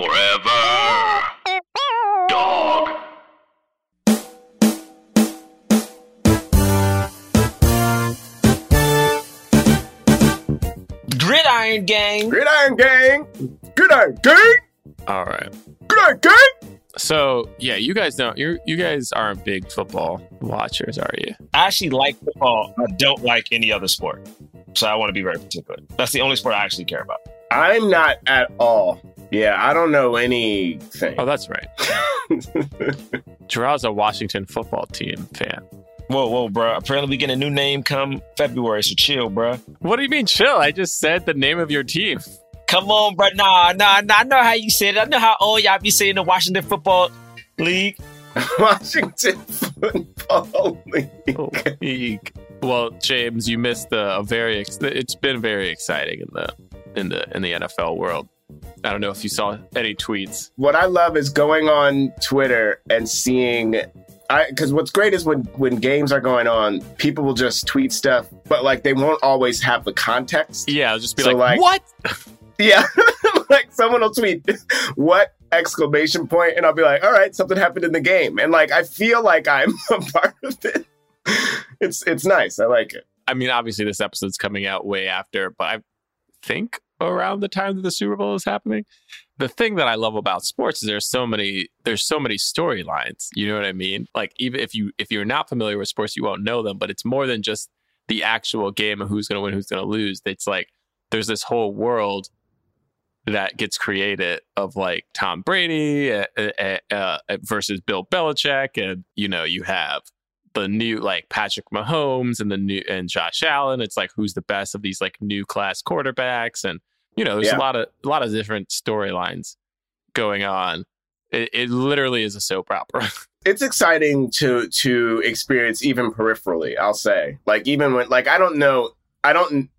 Forever. Dog. Gridiron Gang. Gridiron gang, gridiron gang, All right. gridiron gang. So yeah, you guys don't you you guys aren't big football watchers, are you? I actually like football. I don't like any other sport. So I want to be very particular. That's the only sport I actually care about. I'm not at all. Yeah, I don't know anything. Oh, that's right. Jerah's a Washington football team fan. Whoa, whoa, bro. Apparently we get a new name come February, so chill, bro. What do you mean chill? I just said the name of your team. Come on, bro. Nah, nah, nah. I know how you said it. I know how old y'all be saying the Washington Football League. Washington Football League. Oh, league. Well, James, you missed the, a very. Ex- it's been very exciting in the in the in the NFL world. I don't know if you saw any tweets. What I love is going on Twitter and seeing. I Because what's great is when when games are going on, people will just tweet stuff, but like they won't always have the context. Yeah, I'll just be So, like, like- "What?" Yeah, like someone will tweet what exclamation point, and I'll be like, all right, something happened in the game, and like I feel like I'm a part of it. It's it's nice. I like it. I mean, obviously, this episode's coming out way after, but I think around the time that the Super Bowl is happening. The thing that I love about sports is there's so many there's so many storylines. You know what I mean? Like even if you if you're not familiar with sports, you won't know them. But it's more than just the actual game of who's going to win, who's going to lose. It's like there's this whole world that gets created of like Tom Brady uh, uh, versus Bill Belichick, and you know you have the new like Patrick Mahomes and the new and Josh Allen. It's like who's the best of these like new class quarterbacks, and you know there's Yeah. a lot of a lot of different storylines going on. It, it literally is a soap opera. It's exciting to to experience even peripherally. I'll say, like even when like I don't know, I don't.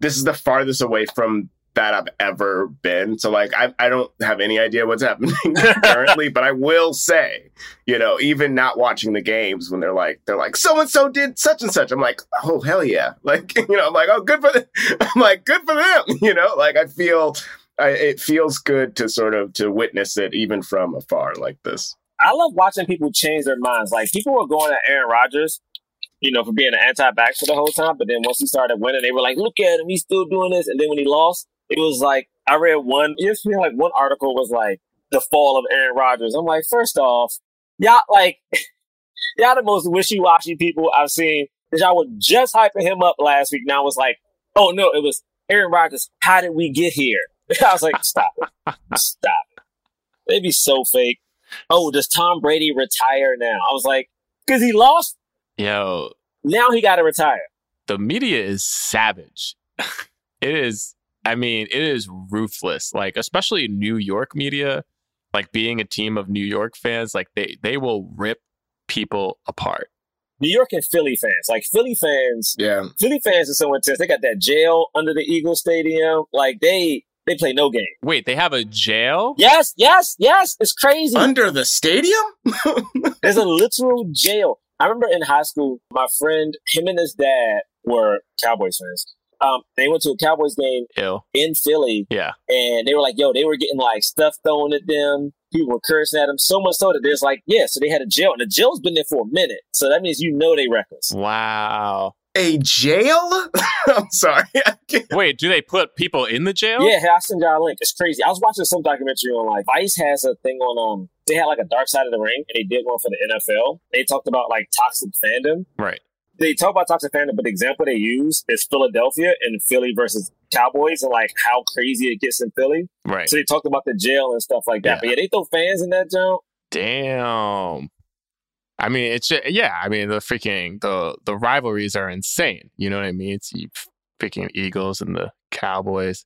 This is the farthest away from that I've ever been. So like I I don't have any idea what's happening currently, but I will say, you know, even not watching the games when they're like they're like so and so did such and such. I'm like, oh hell yeah, like you know, I'm like oh good for them. I'm like good for them. You know, like I feel. I, it feels good to sort of to witness it even from afar like this. I love watching people change their minds. Like people were going at Aaron Rodgers, you know, for being an anti-vaxxer the whole time. But then once he started winning, they were like, "Look at him, he's still doing this." And then when he lost, it was like I read one. You feel like one article was like the fall of Aaron Rodgers. I'm like, first off, y'all like y'all the most wishy-washy people I've seen. Y'all were just hyping him up last week. Now it's like, oh no, it was Aaron Rodgers. How did we get here? I was like, stop it, stop it. They'd be so fake oh, does Tom Brady retire now? I was like, because he lost. Yo, Now he got to retire. the media is savage. it is, I mean, it is ruthless. Like, especially New York media, like being a team of New York fans, like they they will rip people apart. New York and Philly fans, like Philly fans, Yeah. Philly fans are so intense. They got that jail under the Eagle Stadium. Like they they play no game. Wait, they have a jail? Yes, yes, yes. It's crazy. Under the stadium? There's a literal jail. I remember in high school, my friend, him and his dad were Cowboys fans. Um, they went to a Cowboys game Ew. in Philly, Yeah. and they were like, "Yo, they were getting like stuff thrown at them. People were cursing at them so much so that there's like, yeah, so they had a jail, and the jail's been there for a minute. So that means you know they reckless. Wow. A jail? I'm sorry. Wait, do they put people in the jail? Yeah, I'll send y'all a link. It's crazy. I was watching some documentary on like Vice has a thing on um they had like a dark side of the ring and they did one for the NFL. They talked about like toxic fandom. Right. They talk about toxic fandom, but the example they use is Philadelphia and Philly versus Cowboys and like how crazy it gets in Philly. Right. So they talked about the jail and stuff like that. Yeah. But yeah, they throw fans in that jump. Damn. I mean, it's just, yeah. I mean, the freaking the the rivalries are insane. You know what I mean? It's you freaking Eagles and the Cowboys.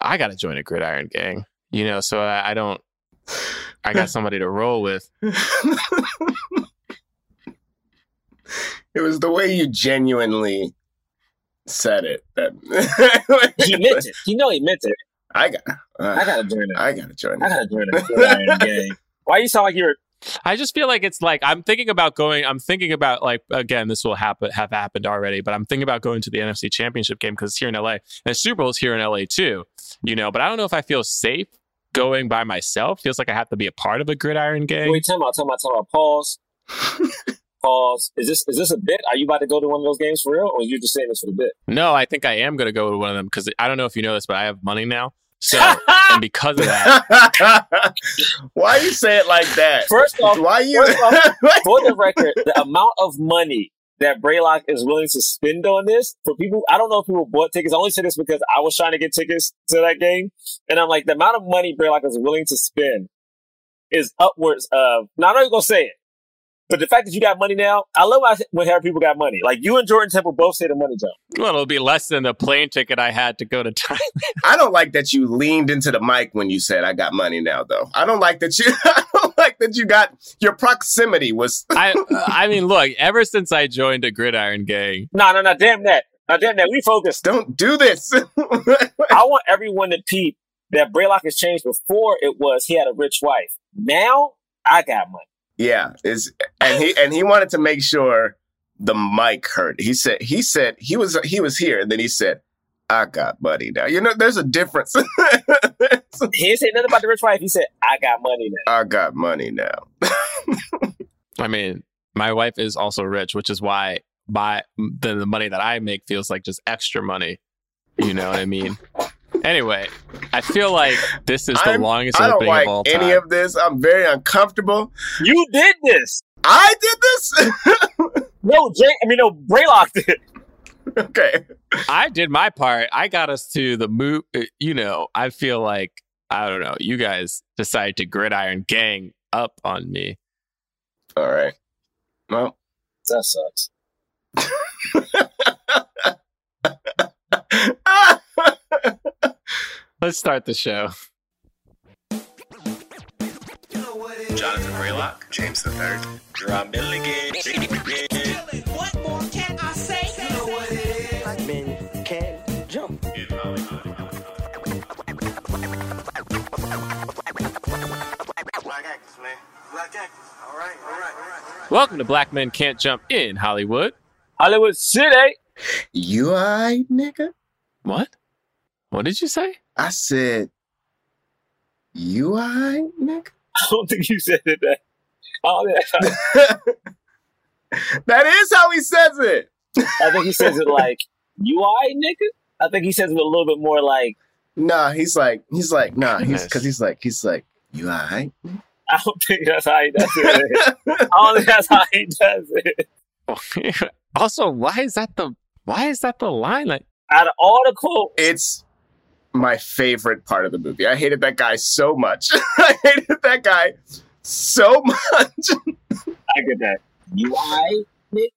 I got to join a gridiron gang. You know, so I, I don't. I got somebody to roll with. it was the way you genuinely said it. That He meant it. You know he meant it. I got. I Uh, gotta join it. I gotta join it. I gotta join it. game. Why you sound like you're I just feel like it's like I'm thinking about going. I'm thinking about like again, this will happen have happened already, but I'm thinking about going to the NFC Championship game because it's here in LA and the Super Bowl is here in LA too. You know, but I don't know if I feel safe going by myself feels like I have to be a part of a gridiron gang. Wait, time out, time out, time out. Pause. Pause. Is this is this a bit? Are you about to go to one of those games for real, or are you just saying this for the bit? No, I think I am going to go to one of them because I don't know if you know this, but I have money now. So, and because of that, Why you say it like that? First off, Why you? first for the record, the amount of money that Braylock is willing to spend on this for people, I don't know if people bought tickets. I only say this because I was trying to get tickets to that game, and I'm like, the amount of money Braylock is willing to spend is upwards of. Now I'm not even gonna say it, but the fact that you got money now, I love when I- when hair people got money. Like you and Jordan Temple both say the money jump. well, it'll be less than the plane ticket I had to go to Thailand. I don't like that you leaned into the mic when you said I got money now, though. I don't like that you. I don't like that you got your proximity was. I, I mean, look, ever since I joined a gridiron gang, No, no, no, damn that. No, damn that. We focus. Don't do this. I want everyone to peep that Braylock has changed. Before it was he had a rich wife. Now I got money. Yeah, is and he and he wanted to make sure the mic heard. He said he said he was he was here, and then he said, "I got money now." You know, there's a difference. He didn't say nothing about the rich wife. He said, I got money now. I got money now. I mean, my wife is also rich, which is why my the, the money that I make feels like just extra money. You know what I mean? Anyway, I feel like this is the I'm- longest I don't like of all time. any of this. I'm very uncomfortable. You did this. I did this. No, Jay, I mean, no, Braylock did. okay. I did my part. I got us to the move. Uh, you know, I feel like I don't know. You guys decided to gridiron gang up on me. All right. Well. That sucks. Let's start the show. Jonathan Braylock, James the Third. Drum Milligan. What more can I say? You know what it is. Black men can't jump. Black actors, man. Black actors. All right, all right, all right, all right. Welcome to Black Men Can't Jump in Hollywood. Hollywood City. You alright, nigga? What? What did you say? I said, you alright, nigga? I don't think you said it that. Oh, yeah. that is how he says it. I think he says it like, you alright, nigga? I think he says it a little bit more like, Nah, he's like, he's like, nah, he's because he's like, he's like, you alright? I don't think that's how he does it. I don't think that's how he does it. also, why is that the why is that the line? Like, Out of all the quotes, it's my favorite part of the movie. I hated that guy so much. I hated that guy so much. I get that. You alright, nigga?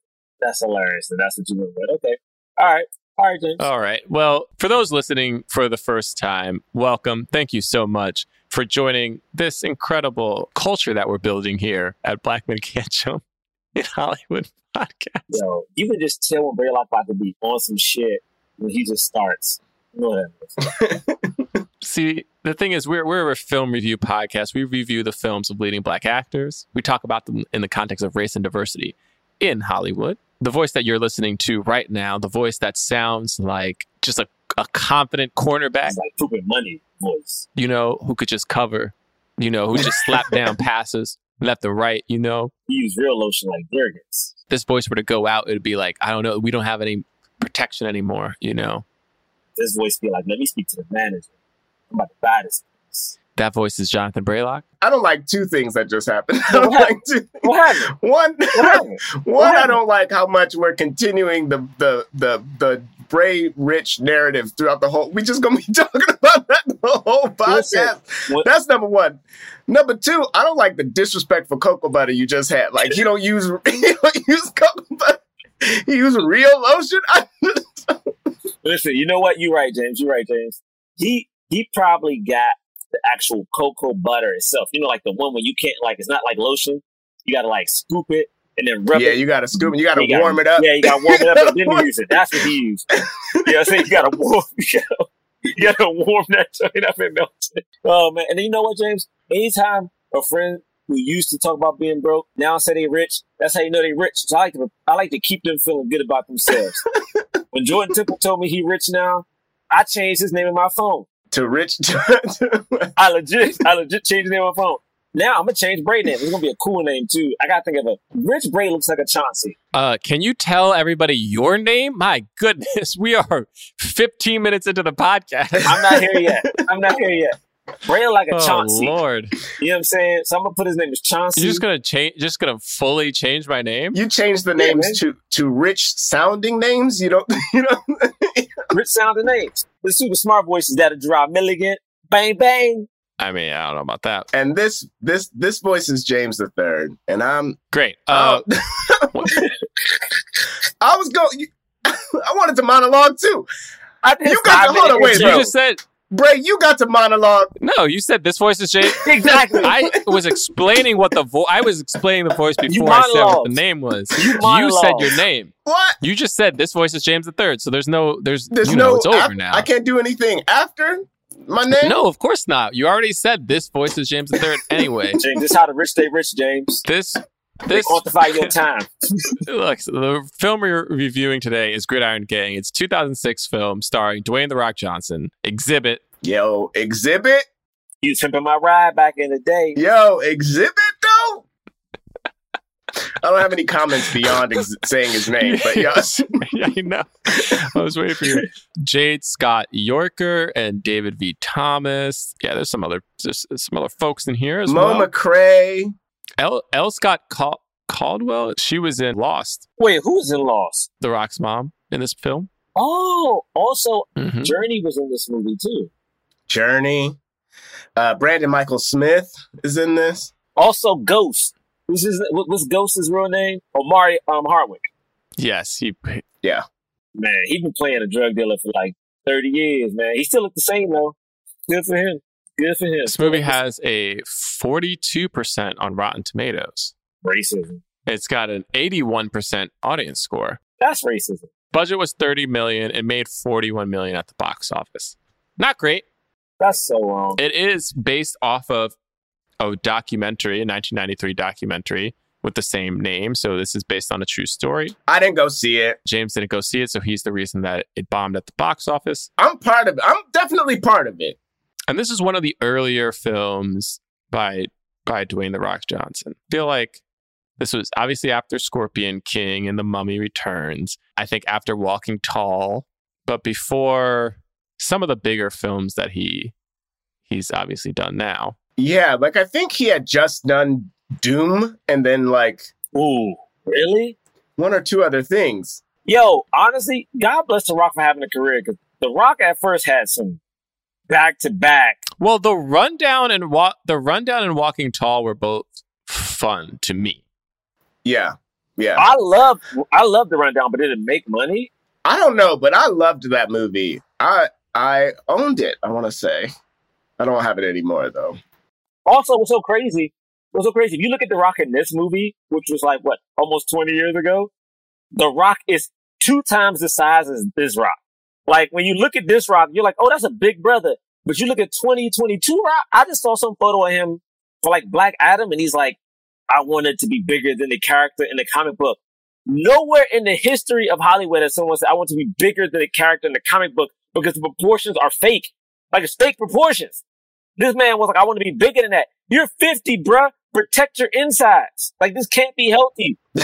That's hilarious. And that's what you went with. Okay. All right. All right, James. all right. Well, for those listening for the first time, welcome. Thank you so much for joining this incredible culture that we're building here at Black Men Can't Jump in Hollywood podcast. Yo, you can just tell when Braylock about to be on some shit when he just starts. You know what that is. See, the thing is, we're we're a film review podcast. We review the films of leading black actors. We talk about them in the context of race and diversity in Hollywood. The voice that you're listening to right now, the voice that sounds like just a, a confident cornerback, It's like pooping money voice. you know, who could just cover, you know, who just slap down passes left and right, you know. He used real lotion like Jergens. This voice were to go out, it'd be like, I don't know, we don't have any protection anymore, you know. This voice be like, let me speak to the manager. I'm about to buy this place. That voice is Jonathan Braylock. I don't like two things that just happened. I don't like two. What happened? One, What happened? one, I don't like how much we're continuing the the the the Bray Rich narrative throughout the whole. We just gonna be talking about that the whole Listen, podcast. what- That's number one. Number two, I don't like the disrespectful cocoa butter you just had. Like you don't use you don't use cocoa butter. You use real lotion. I, Listen, you know what? You're right, James. You're right, James. He he probably got the actual cocoa butter itself. You know, like the one when you can't like it's not like lotion. You gotta like scoop it and then rub yeah, it. you got to scoop. it. You got to You gotta- warm it up. Yeah, you gotta warm it up and then you use it. That's what he used. You know what I'm saying? You gotta warm you gotta, you gotta warm that joint up and melt it. Oh man. And then you know what, James? Anytime a friend who used to talk about being broke now say they rich, that's how you know they rich. So I like to I like to keep them feeling good about themselves. when Jordan Temple told me he rich now, I changed his name in my phone. to Rich. I legit, I legit changed the name on my phone. Now I'm gonna change Bray name. It's gonna be a cool name too. I gotta think of a Rich Bray looks like a Chauncey. Uh, can you tell everybody your name? My goodness, we are 15 minutes into the podcast. I'm not here yet. I'm not here yet. Bray like a oh Chauncey. Lord, You know what I'm saying? So I'm gonna put his name as Chauncey. you're just gonna change, just gonna fully change my name? you change the Yeah, names man. to to rich sounding names. You don't. You know. Rich sounding names. The super smart voices that'll drive Milligan. Bang bang. I mean, I don't know about that. and this this this voice is James the Third, and I'm. Great. Uh, Oh. I was going. I wanted to monologue too. I You got five to- hold on, wait, you just said Bray, you got to monologue. no. You said this voice is Jay. Exactly. I was explaining what the voice. I was explaining the voice before I said what the name was. You You said your name. What? You just said this voice is James the Third. So there's no, there's, There's you no. know, it's over af- now. I can't do anything after my name. No, of course not. You already said this voice is James the Third. Anyway, James, this is how the rich stay rich, James. this, They this, quantify your time. look, the film we're reviewing today is Gridiron Gang. It's 2006 film starring Dwayne the Rock Johnson, Xzibit. Yo, Xzibit. You was pimping my ride back in the day. Yo, Xzibit though. I don't have any comments beyond ex- saying his name, but yes, yeah, I know. I was waiting for you. Jade Scott Yorker and David V. Thomas. Yeah, there's some other there's some other folks in here as Mo well. McRae. L. L. Scott Cal- Caldwell. She was in Lost, Wait, who's in Lost? The Rock's mom, in this film. Oh, also Mhm. Jurnee was in this movie too. Jurnee. Uh, Brandon Mychal Smith is in this. Also Ghost. Who's his, what's Ghost's real name? Omari um, Hardwick. Yes, he. Yeah, man, he's been playing a drug dealer for like 30 years, man. He still look the same though. Good for him. Good for him. This movie has a 42% on Rotten Tomatoes. racism. It's got an 81% audience score. That's racism. Budget was 30 million. It made 41 million at the box office. Not great. That's so wrong. It is based off of a documentary, a 1993 documentary with the same name. So this is based on a true story. I didn't go see it. James didn't go see it, so he's the reason that it bombed at the box office. I'm part of it. I'm definitely part of it. And this is one of the earlier films by by Dwayne the Rock Johnson. I feel like this was obviously after Scorpion King and The Mummy Returns. I think after Walking Tall, but before some of the bigger films that he he's obviously done now. Yeah, like I think he had just done Doom and then like Ooh, really? one or two other things. Yo, honestly, God bless The Rock for having a career because The Rock at first had some back to back. Well, the rundown and wa- the rundown and Walking Tall were both fun to me. Yeah. Yeah. I love, I love the rundown, but did it make money? I don't know, but I loved that movie. I I owned it, I want to say. I don't have it anymore though. Also, what's so crazy? What's so crazy? If you look at The Rock in this movie, which was like what almost twenty years ago, The Rock is two times the size as this Rock. Like when you look at this Rock, you're like, oh, that's a big brother. But you look at 2022 Rock, I just saw some photo of him for like Black Adam, and he's like, I wanted to be bigger than the character in the comic book. Nowhere in the history of Hollywood has someone said, I want to be bigger than the character in the comic book because the proportions are fake. Like it's fake proportions. This man was like, I want to be bigger than that. You're 50, bruh. Protect your insides. Like this can't be healthy.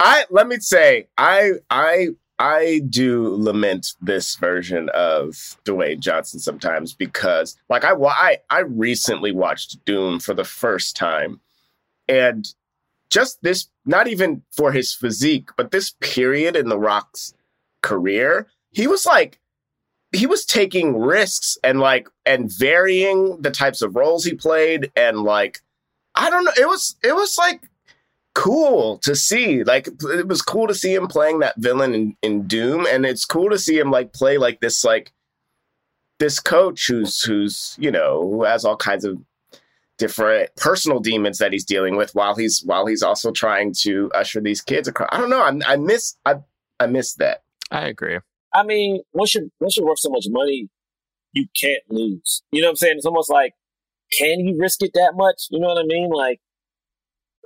I let me say, I I I do lament this version of Dwayne Johnson sometimes because like I I I recently watched Doom for the first time and just this not even for his physique, but this period in The Rock's career, he was like he was taking risks and like and varying the types of roles he played and like I don't know, it was it was like cool to see. Like it was cool to see him playing that villain in, in Doom, and it's cool to see him like play like this like this coach who's who's you know who has all kinds of different personal demons that he's dealing with while he's while he's also trying to usher these kids across. I don't know. I, I miss I I miss that. I agree. I mean, once you're once you're worth so much money, you can't lose. You know what I'm saying? It's almost like, can you risk it that much? You know what I mean? Like,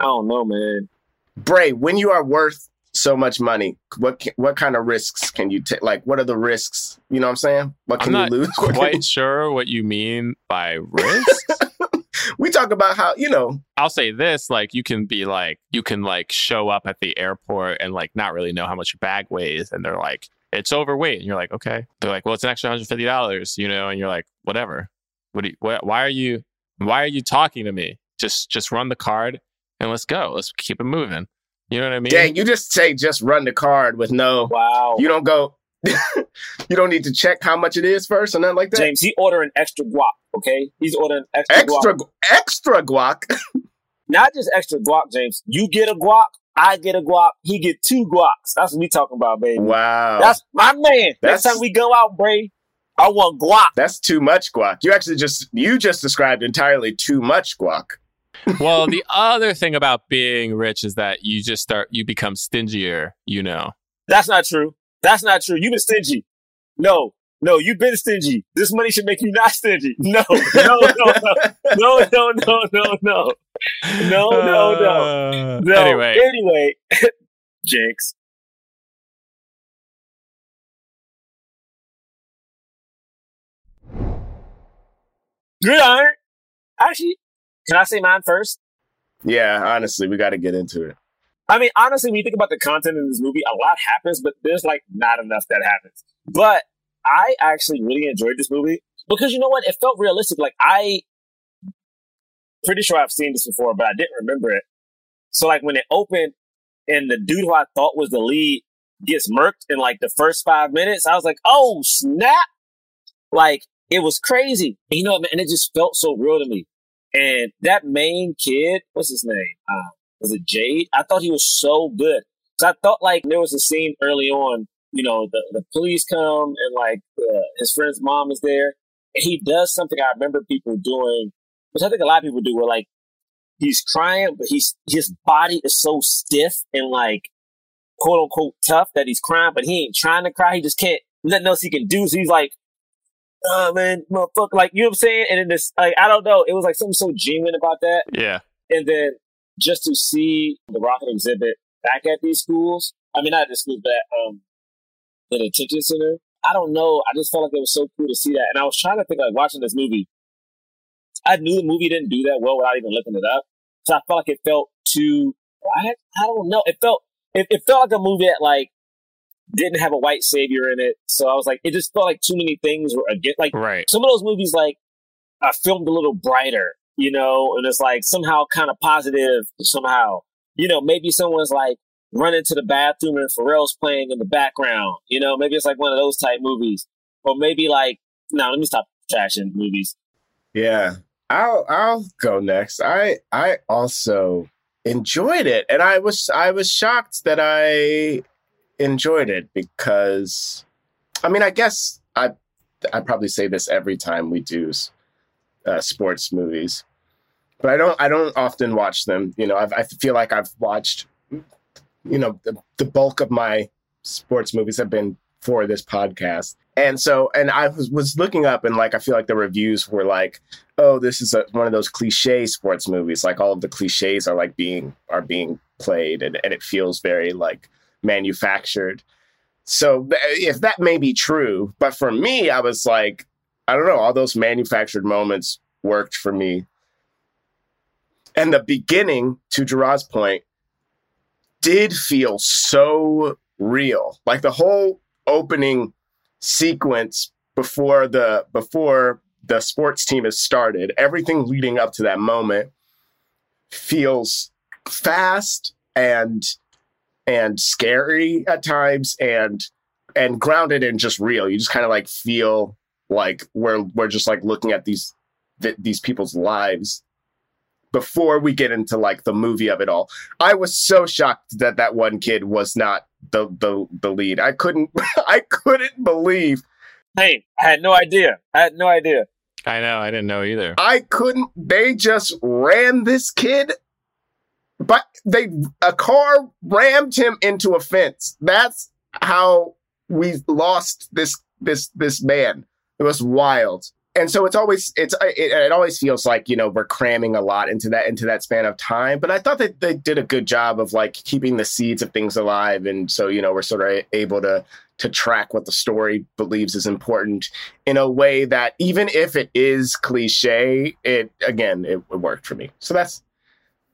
I don't know, man. Bray, when you are worth so much money, what ca- what kind of risks can you take? Like, what are the risks? You know what I'm saying? What I'm not you lose? Quite sure what you mean by risk. we talk about how you know. I'll say this: like you can be like you can like show up at the airport and like not really know how much your bag weighs, and they're like it's overweight, and you're like okay. They're like, well, it's an extra hundred fifty dollars, you know, and you're like, whatever. What do you? What, why are you? Why are you talking to me? Just just run the card and let's go. Let's keep it moving. You know what I mean? Dang, you just say just run the card with no. Wow. You don't go. you don't need to check how much it is first or nothing like that. James, he ordering extra guac, okay? He's ordering extra, Extra guac. gu- extra guac. Not just extra guac, James. You get a guac, I get a guac, he get two guacs. That's what we talking about, baby. wow. That's my man. Next That's- time we go out, Bray, I want guac. That's too much guac. You actually just you just described entirely too much guac. Well, the other thing about being rich is that you just start you become stingier. You know. That's not true. That's not true. You've been stingy. No, no, you've been stingy. This money should make you not stingy. No, no, no, no, no, no, no, no, no, no, no, no. Uh, no. Anyway, anyway, Jinx. Good iron. Actually, can I say mine first? Yeah, honestly, we got to get into it. I mean, honestly, when you think about the content in this movie, a lot happens, but there's like not enough that happens. But I actually really enjoyed this movie because you know what? It felt realistic. Like I pretty sure I've seen this before, but I didn't remember it. So like when it opened and the dude who I thought was the lead gets murked in like the first five minutes, I was like, oh snap! Like it was crazy. And, you know, what, man, and it just felt so real to me. And that main kid, what's his name? Uh, was it Jade? I thought he was so good. So I thought like there was a scene early on, you know, the, the police come and like uh, his friend's mom is there. And he does something I remember people doing, which I think a lot of people do, where like he's crying, but he's his body is so stiff and like quote unquote tough that he's crying, but he ain't trying to cry. He just can't nothing else he can do. So he's like, oh man, motherfucker, like you know what I'm saying? And then this like I don't know, it was like something so genuine about that. yeah, And then just to see the rocket Xzibit back at these schools, I mean, not at the schools, but at, um, the detention center. I don't know. I just felt like it was so cool to see that. And I was trying to think, like, watching this movie, I knew the movie didn't do that well without even looking it up. So I felt like it felt too, I, I don't know. It felt, it, it felt like a movie that, like, didn't have a white savior in it. So I was like, it just felt like too many things were against, like, right. some of those movies like are filmed a little brighter, you know, and it's like somehow kind of positive somehow. You know, maybe someone's like running to the bathroom and Pharrell's playing in the background. You know, maybe it's like one of those type movies. Or maybe like no, let me stop trashing movies. Yeah. I'll I'll go next. I I also enjoyed it and I was I was shocked that I enjoyed it because I mean I guess I I probably say this every time we do uh, sports movies. But I don't I don't often watch them. You know, I've, I feel like I've watched you know the, the bulk of my sports movies have been for this podcast. And so, and I was, was looking up and like, I feel like the reviews were like, oh, this is a, one of those cliche sports movies. Like all of the cliches are like being, are being played and, and it feels very like manufactured. So if that may be true, but for me, I was like, I don't know, all those manufactured moments worked for me. And the beginning, to Jerah's point, did feel so real. Like the whole opening sequence before the before the sports team has started, everything leading up to that moment feels fast and and scary at times and and grounded and just real. You just kind of like feel like we're we're just like looking at these th- these people's lives before we get into like the movie of it all. I was so shocked that that one kid was not the the the lead. I couldn't I couldn't believe Hey, I had no idea. I had no idea. I know. I didn't know either. I couldn't they just ran this kid but they a car rammed him into a fence. That's how we lost this this this man. It was wild. and so it's always it's it, it always feels like you know we're cramming a lot into that into that span of time but i thought that they did a good job of like keeping the seeds of things alive and so you know we're sort of able to to track what the story believes is important in a way that even if it is cliche it again it, it worked for me so that's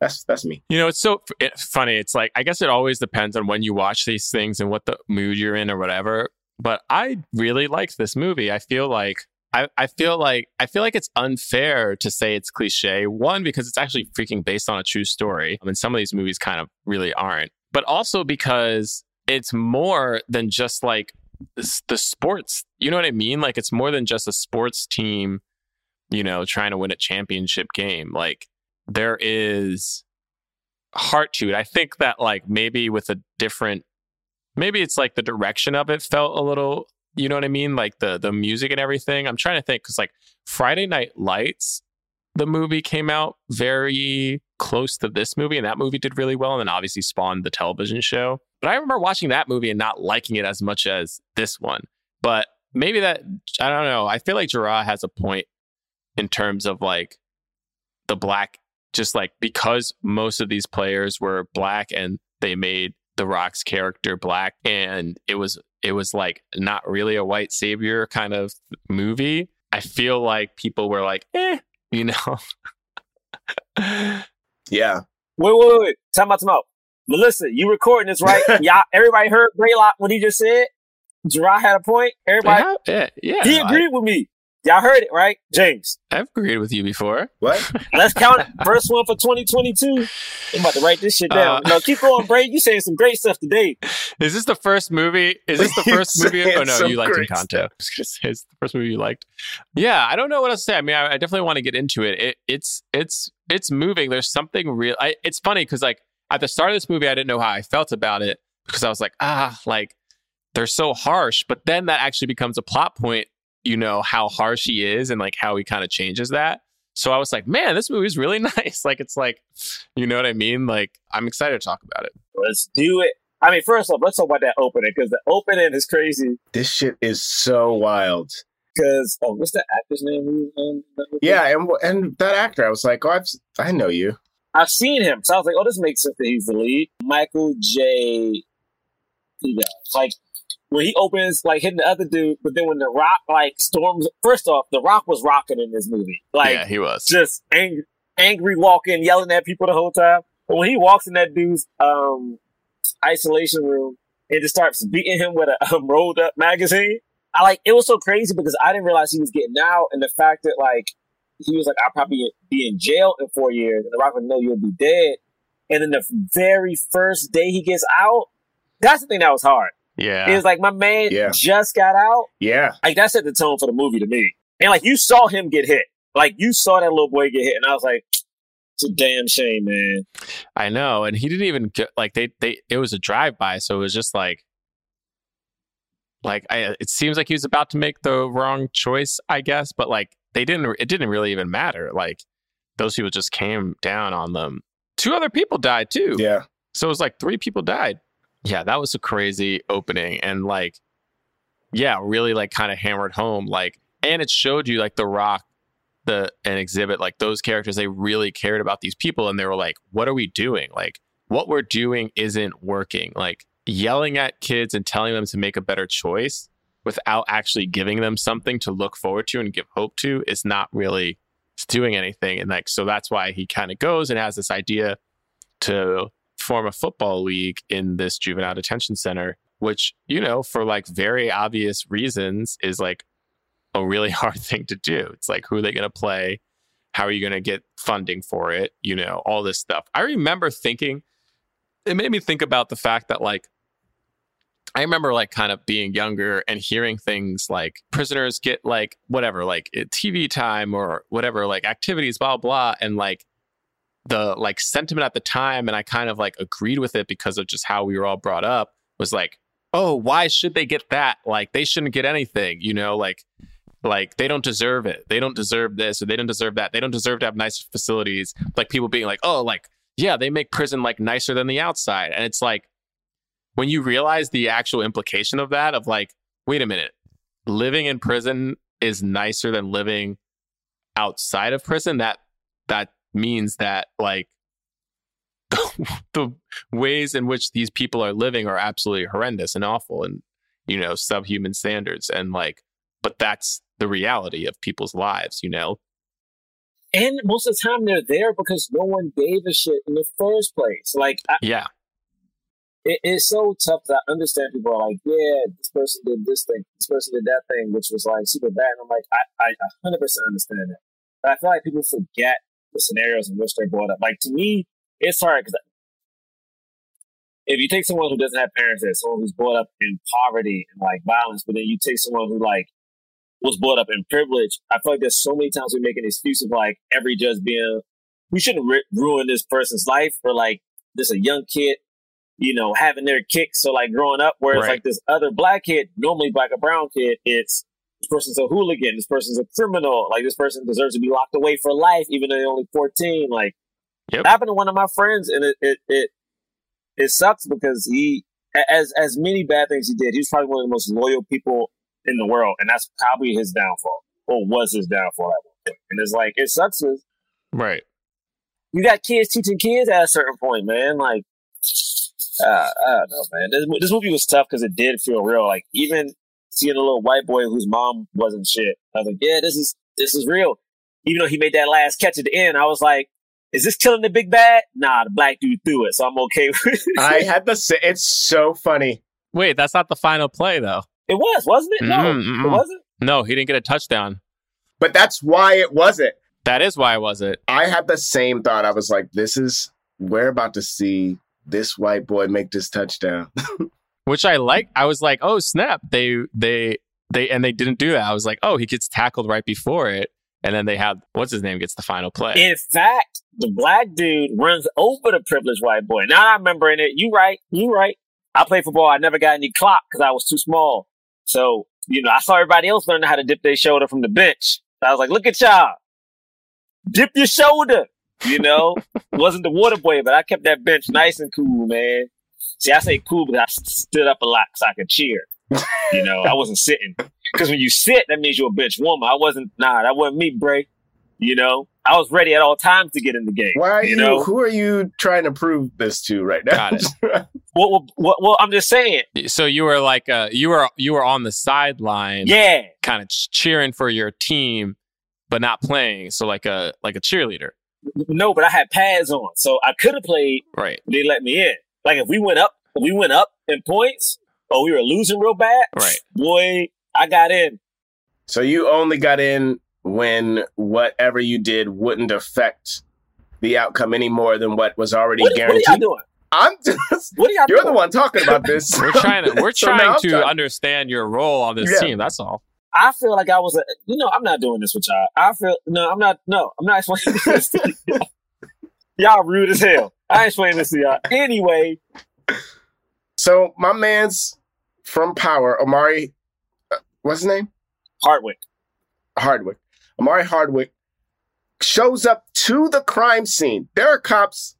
that's that's me You know, it's so it's eh, funny. It's like I guess it always depends on when you watch these things and what the mood you're in or whatever. But I really liked this movie. I feel like I, I feel like I feel like it's unfair to say it's cliche. One, because it's actually freaking based on a true story. Um, I mean, some of these movies kind of really aren't. But also because it's more than just like the sports. You know what I mean? Like it's more than just a sports team, you know, trying to win a championship game. Like there is heart to it. I think that like maybe with a different maybe it's like the direction of it felt a little you know what I mean? Like the the music and everything. I'm trying to think because like Friday Night Lights, the movie came out very close to this movie, and that movie did really well, and then obviously spawned the television show. But I remember watching that movie and not liking it as much as this one. But maybe that I don't know. I feel like Jerah has a point in terms of like the black just like because most of these players were black and they made the rock's character black and it was it was like not really a white savior kind of movie i feel like people were like eh you know yeah Wait, wait, wait, wait. Time out, time out. Melissa, you recording this, right? Y'all, everybody heard Braylock what he just said? Jerah had a point. Everybody, yeah yeah he I, agreed with me. Y'all heard it, right? James, i've agreed with you before what let's count it. First one for 2022. I'm about to write this shit down. Uh, no, keep going, Bray. You saying some great stuff today. is this the first movie is this the first movie oh no you liked great encanto stuff. I was gonna say, it's the first movie you liked yeah i don't know what else to say i mean i, I definitely want to get into it. it it's it's it's moving there's something real I, it's funny because like at the start of this movie i didn't know how i felt about it because i was like ah like they're so harsh but then that actually becomes a plot point you know how harsh he is and like how he kind of changes that so i was like man this movie's really nice like it's like you know what i mean like i'm excited to talk about it Let's do it. I mean, first off, let's talk about that opening because the opening is crazy. this shit is so wild Because oh, what's the actor's name? who, that was- yeah and and that actor i was like oh i've i know you I've seen him, so I was like, oh, this makes sense that he's the lead. Michael J. Yeah, like when he opens, like hitting the other dude, but then when the Rock like storms. First off, the Rock was rocking in this movie, like yeah he was just angry, angry walking, yelling at people the whole time. But when he walks in that dude's um isolation room and just starts beating him with a um, rolled up magazine, I like it was so crazy because I didn't realize he was getting out, and the fact that like he was like, I'll probably be in jail in four years, and the Rock would know you'll be dead. And then the very first day he gets out, that's the thing that was hard. Yeah It was like my man Yeah. just got out. yeah Like that set the tone for the movie to me. And like you saw him get hit. Like you saw that little boy get hit, and I was like, it's a damn shame, man. I know, and he didn't even get like they they. It was a drive by, so it was just like, like I. It seems like he was about to make the wrong choice, I guess, but like they didn't. It didn't really even matter. Like those people just came down on them. Two other people died too. yeah So it was like three people died. Yeah, that was a crazy opening. And like, yeah, really like kind of hammered home. Like, and it showed you like The Rock, the an Xzibit, like those characters, they really cared about these people and they were like, what are we doing? Like, what we're doing isn't working. Like yelling at kids and telling them to make a better choice without actually giving them something to look forward to and give hope to is not really doing anything. And like, so that's why he kind of goes and has this idea to form a football league in this juvenile detention center, which, you know, for like very obvious reasons is like a really hard thing to do. It's like, who are they going to play? How are you going to get funding for it? You know, all this stuff. I remember thinking, it made me think about the fact that like, I remember like kind of being younger and hearing things like prisoners get like whatever, like eh, TV time or whatever, like activities, blah, blah. And like the like sentiment at the time, and I kind of like agreed with it because of just how we were all brought up, was like, oh, why should they get that? Like they shouldn't get anything, you know, like like they don't deserve it. They don't deserve this or they don't deserve that. They don't deserve to have nice facilities. Like people being like, oh, like, yeah, they make prison like nicer than the outside. And it's like when you realize the actual implication of that, of like, wait a minute, living in prison is nicer than living outside of prison, that that means that like the ways in which these people are living are absolutely horrendous and awful and you know subhuman standards and like but that's the reality of people's lives you know And most of the time they're there because no one gave a shit in the first place. Like I, yeah it, it's so tough to understand people are like, yeah, this person did this thing, this person did that thing, which was like super bad. And I'm like, I, I 100% understand that. But I feel like people forget the scenarios in which they're brought up. Like to me, it's hard because if you take someone who doesn't have parents, there, someone who's brought up in poverty and like violence, but then you take someone who like was brought up in privilege, I feel like there's so many times we make an excuse of like every judge being, we shouldn't ri- ruin this person's life for like this a young kid, you know, having their kicks. So like growing up, whereas Right. like this other black kid, normally black or brown kid, it's this person's a hooligan, this person's a criminal, like this person deserves to be locked away for life, even though they're only 14. Like Yep. it happened to one of my friends and it, it, it, it sucks because he, as, as many bad things he did, he was probably one of the most loyal people in the world. And that's probably his downfall or was his downfall at one point. And it's like, it sucks right you got kids teaching kids at a certain point, man. Like, uh, I don't know, man. This, this movie was tough because it did feel real. Like, even seeing a little white boy whose mom wasn't shit, I was like, yeah, this is this is real. Even though he made that last catch at the end, I was like, is this killing the big bad? Nah, the black dude threw it, so I'm okay with it. I had the. sa- It's so funny. wait that's not the final play though it was, wasn't it? No, Mm, mm, it wasn't. no he didn't get a touchdown But that's why it wasn't. that is why it wasn't. I had the same thought. I was like, this is, we're about to see this white boy make this touchdown. which I like. I was like, oh snap! They they they and they didn't do that. I was like, oh, he gets tackled right before it, and then they have what's his name gets the final play. In fact, the black dude runs over the privileged white boy. Now I'm remembering it. You right. You right. I played football. I never got any clock because I was too small. So you know, I saw everybody else learning how to dip their shoulder from the bench. I was like, look at y'all, dip your shoulder. You know, wasn't the water boy, but I kept that bench nice and cool, man. See, I say cool because I stood up a lot so I could cheer. You know, I wasn't sitting because when you sit, that means you're a bench warmer. I wasn't. Nah, that wasn't me, Bray. You know, I was ready at all times to get in the game. Why are you, You know? who are you trying to prove this to right now? Got it. Well, well, well, well, I'm just saying. so you were like, uh, you were you were on the sideline, Yeah, kind of cheering for your team, but not playing. So like a like a cheerleader, no, but I had pads on, so I could have played. right? They let me in. Like if we went up, we went up in points, or we were losing real bad. Right. boy, I got in. so you only got in when whatever you did wouldn't affect the outcome any more than what was already What, what are guaranteed. y'all doing? I'm just, What are y'all you're doing? the one talking about this. We're trying to we're So trying I'm to trying- understand your role on this Yeah. team. That's all. I feel like I was a. You know, I'm not doing this with y'all. I feel no, I'm not. No, I'm not explaining this. To y'all. y'all rude as hell. I ain't explaining this to y'all anyway. So my man's from Power, Omari, uh, what's his name? Hardwick. Hardwick. Omari Hardwick shows up to the crime scene. There are cops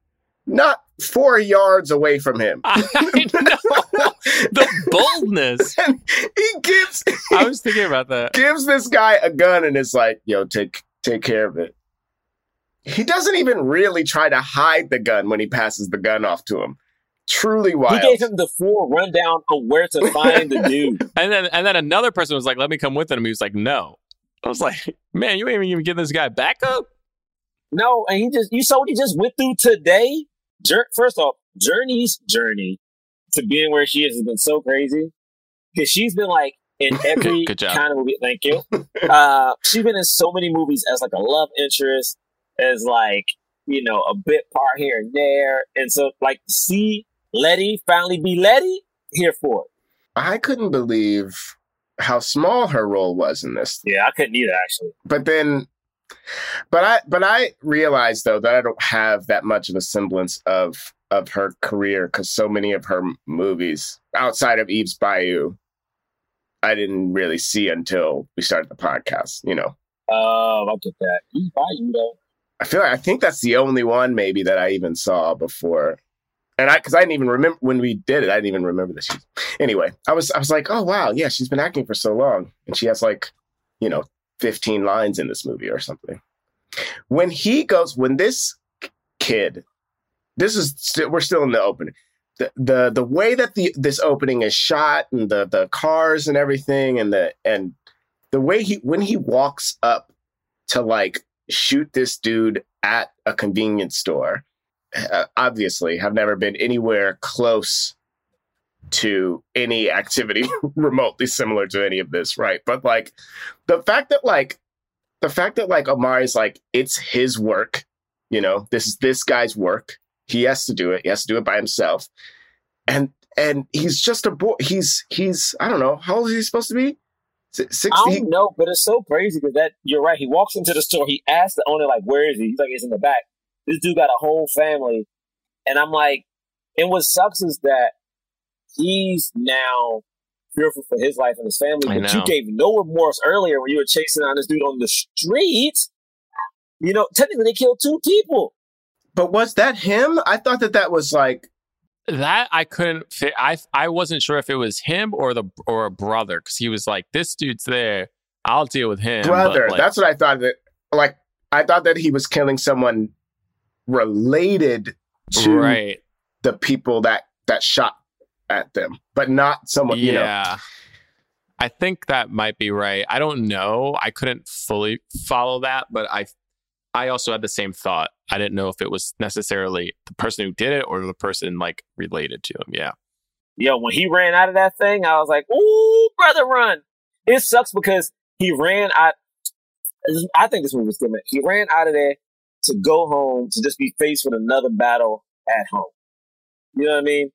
not four yards away from him. I know the boldness. and he gives I was thinking about that. gives this guy a gun and is like, yo, take take care of it. He doesn't even really try to hide the gun when he passes the gun off to him. Truly wild. He gave him the full rundown of where to find the dude. And then and then another person was like, "Let me come with him." He was like, "No." I was like, "Man, you ain't even giving this guy backup." No, and he just you saw what he just went through today. Jour- First off, Jurnee's journey to being where she is has been so crazy because she's been like in every good job. kind of movie. Thank you. Uh, she's been in so many movies as like a love interest, as like you know a bit part here and there, and so like see Letty finally be Letty here for it. I couldn't believe how small her role was in this. Yeah, I couldn't either actually. But then but I but I realized though that I don't have that much of a semblance of of her career because so many of her movies outside of Eve's Bayou I didn't really see until we started the podcast, you know. Oh, I get that. You buy you though. I feel like I think that's the only one maybe that I even saw before. And I because I didn't even remember when we did it, I didn't even remember that she anyway, I was I was like, oh wow, yeah, she's been acting for so long. And she has like, you know, 15 lines in this movie or something. When he goes, when this kid, this is st- we're still in the opening. The, the the way that the this opening is shot and the the cars and everything and the and the way he when he walks up to like shoot this dude at a convenience store uh, obviously have never been anywhere close to any activity remotely similar to any of this, right? But like the fact that like the fact that like Omari's like it's his work, you know, this is this guy's work. He has to do it. He has to do it by himself. And and he's just a boy. He's he's I don't know how old is he supposed to be? I don't know, but it's so crazy because that you're right. He walks into the store. He asks the owner like, "Where is he?" He's like, "He's in the back." This dude got a whole family, and I'm like, and what sucks is that he's now fearful for his life and his family. I But you gave no remorse earlier when you were chasing down this dude on the streets. You know, technically they killed two people. But was that him? I thought that that was like That I couldn't. Fi- I I wasn't sure if it was him or the or a brother because he was like, "This dude's there. I'll deal with him." brother. like, That's what I thought that like I thought that he was killing someone related to right. the people that that shot at them, but not someone. You know, yeah. I think that might be right. I don't know. I couldn't fully follow that, but I I also had the same thought. I didn't know if it was necessarily the person who did it or the person like related to him. Yeah. Yo, when he ran out of that thing, I was like, "Ooh, brother, run!" It sucks because he ran out. I think this movie was different. He ran out of there to go home to just be faced with another battle at home. You know what I mean?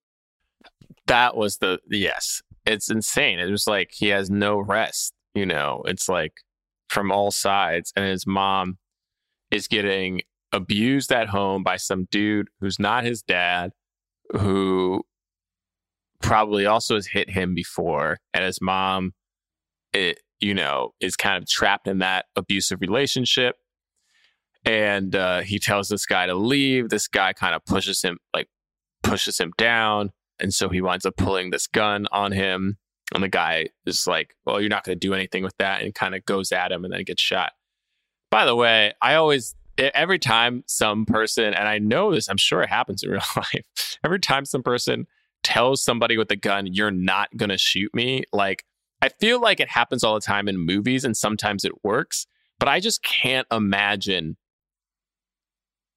That was the yes. It's insane. It was like he has no rest, you know. It's like from all sides and his mom is getting abused at home by some dude who's not his dad who probably also has hit him before and his mom it you know is kind of trapped in that abusive relationship. And uh, he tells this guy to leave. This guy kind of pushes him like pushes him down. And so he winds up pulling this gun on him. And the guy is like well you're not going to do anything with that and kind of goes at him and then gets shot. By the way i always every time some person and i know this i'm sure it happens in real life every time some person tells somebody with a gun you're not going to shoot me like i feel like it happens all the time in movies and sometimes it works but i just can't imagine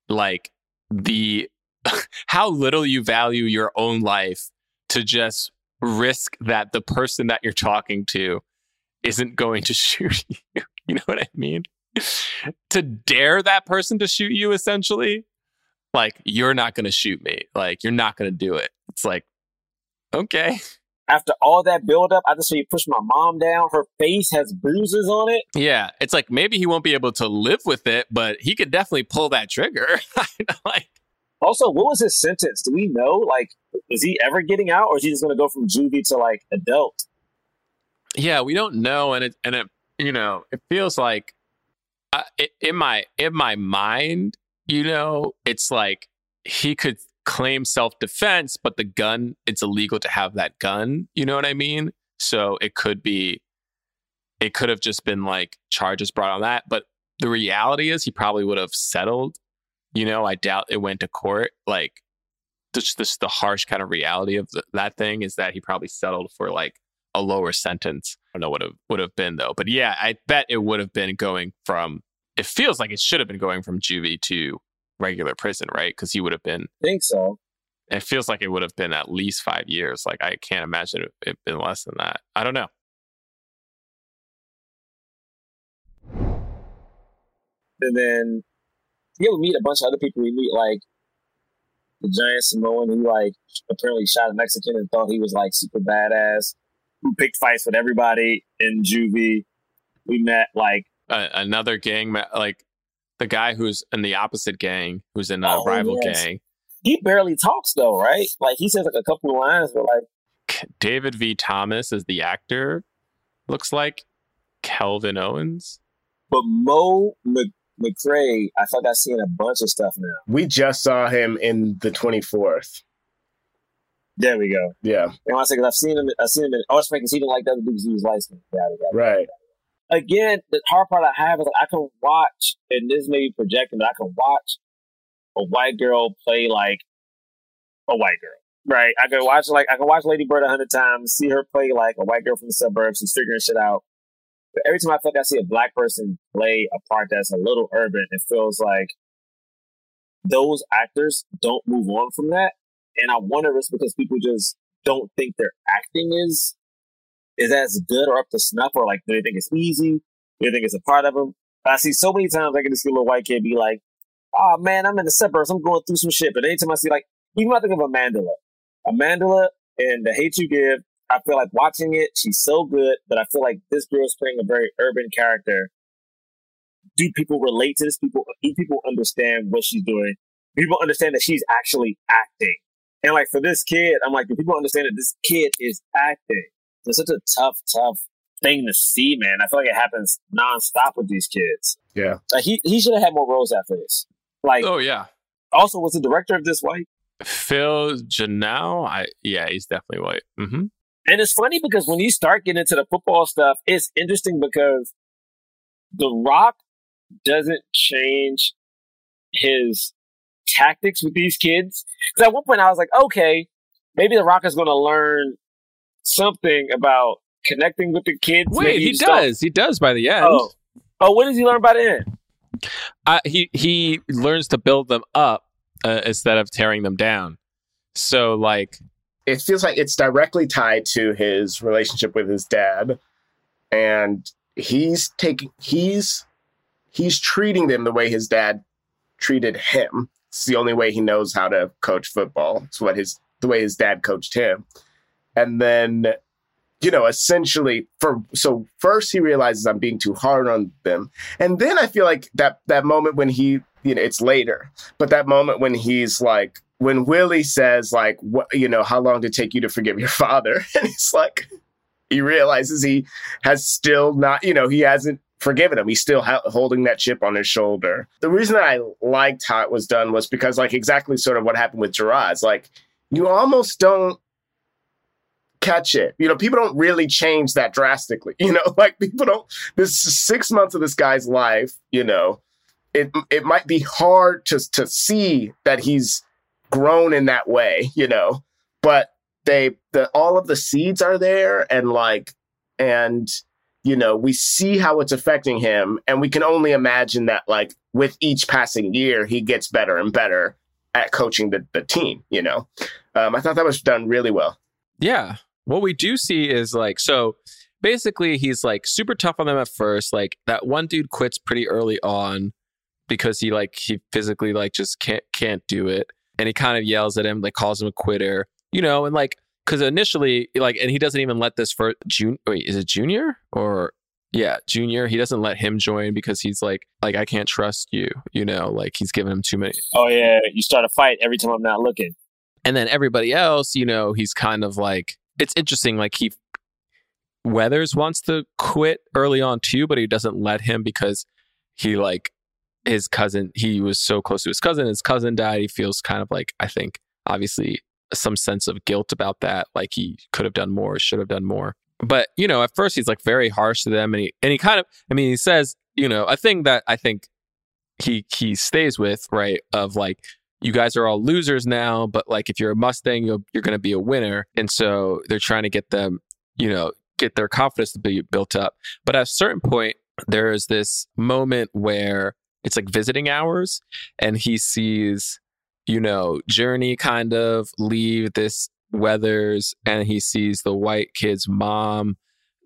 like the how little you value your own life to just risk that the person that you're talking to isn't going to shoot you. You know what I mean? to dare that person to shoot you, essentially, like, you're not going to shoot me. Like, you're not going to do it. It's like, okay. After all that buildup, I just see you push my mom down. Her face has bruises on it. Yeah. It's like maybe he won't be able to live with it, but he could definitely pull that trigger. like, Also, what was his sentence? Do we know? Like, is he ever getting out, or is he just going to go from juvie to like adult? yeah we don't know and it and it you know it feels like in my in my mind you know it's like he could claim self-defense but the gun it's illegal to have that gun you know what i mean? So it could be it could have just been like charges brought on that but the reality is he probably would have settled you know i doubt it went to court like just this the harsh kind of reality of the, that thing is that he probably settled for like a lower sentence. I don't know what it would have been though. But yeah, I bet it would have been going from it feels like it should have been going from juvie to regular prison, right? Because he would have been I think so. it feels like it would have been at least five years. Like I can't imagine it, it been less than that. I don't know. And then yeah, we meet a bunch of other people. We meet like the giant Samoan who like apparently shot a Mexican and thought he was like super badass. Who picked fights with everybody in juvie. We met like Uh, another gang, like the guy who's in the opposite gang, who's in a Oh, rival yes. gang, he barely talks though, right? Like he says like a couple of lines, but like David V. Thomas is the actor. Looks like Kelvin Owens. but Mo Mc- McRae, I feel like I've seen a bunch of stuff now. we just saw him in the twenty fourth. There we go. Yeah, And know I'm saying? 'Cause I've seen him. I've seen him in Arts because he didn't like the other dudes. He was skinned. Yeah, yeah. right. again, the hard part I have is like, I can watch, and this may be projecting, but I can watch a white girl play like a white girl. Right. I can watch like I can watch Lady Bird a hundred times, see her play like a white girl from the suburbs who's figuring shit out. But every time I feel like I see a black person play a part that's a little urban, it feels like those actors don't move on from that. And I wonder if it's because people just don't think their acting is is as good or up to snuff, or like do they think it's easy? Do they think it's a part of them? I see so many times I can just see a little white kid be like, "Oh man, I'm in the suburbs. I'm going through some shit." But anytime I see like, even I think of Amandla, Amandla and the Hate You Give, I feel like watching it, she's so good, but I feel like this girl's playing a very urban character. Do people relate to this? People do people understand what she's doing? People understand that she's actually acting. And like for this kid, I'm like, do people understand that this kid is acting? It's such a tough, tough thing to see, man. I feel like it happens nonstop with these kids. Yeah. Like he, he should have had more roles after this. Like Oh yeah. also was the director of this white? Phil Joanou, I yeah, he's definitely white. hmm And it's funny because when you start getting into the football stuff, it's interesting because The Rock doesn't change his tactics with these kids. Because at one point I was like, okay, maybe The Rock is going to learn something about connecting with the kids. Wait, Maybe he just don't- does. He does by the end. Oh. oh, what does he learn by the end? Uh, he he learns to build them up uh, instead of tearing them down. So like it feels like it's directly tied to his relationship with his dad and he's taking he's he's treating them the way his dad treated him it's the only way he knows how to coach football. It's what his the way his dad coached him. And then you know essentially for so first he realizes i'm being too hard on them. And then i feel like that that moment when he you know it's later but that moment when he's like when Willie says like what you know how long did it take you to forgive your father? And he's like he realizes he has still not you know he hasn't forgiven him. He's still ha- holding that chip on his shoulder. The reason that I liked how it was done was because like exactly sort of what happened with Jerah's. Like you almost don't catch it. You know people don't really change that drastically you know? Like people don't this six months of this guy's life you know it it might be hard to to see that he's grown in that way, you know. But they the all of the seeds are there and like and you know, we see how it's affecting him and we can only imagine that like with each passing year he gets better and better at coaching the, the team, you know. Um, I thought that was done really well. Yeah. What we do see is like, so basically he's like super tough on them at first. Like that one dude quits pretty early on because he like, he physically like just can't, can't do it. And he kind of yells at him, like calls him a quitter, you know, and like, cause initially like, and he doesn't even let this for June. Wait, is it junior or yeah, junior? He doesn't let him join because he's like, like, I can't trust you, you know, like he's giving him too many, Oh yeah, you start a fight every time I'm not looking. and then everybody else, you know, he's kind of like it's interesting. Like he Weathers wants to quit early on too, but he doesn't let him because he like his cousin. He was so close to his cousin. His cousin died. He feels kind of like I think obviously some sense of guilt about that. Like he could have done more, should have done more. But you know, at first he's like very harsh to them, and he and he kind of. I mean, he says you know a thing that I think he he stays with right of like you guys are all losers now, but like if you're a Mustang, you're, you're going to be a winner. And so they're trying to get them, you know, get their confidence to be built up. But at a certain point, there is this moment where it's like visiting hours and he sees, you know, Jurnee kind of leave this Weathers and he sees the white kid's mom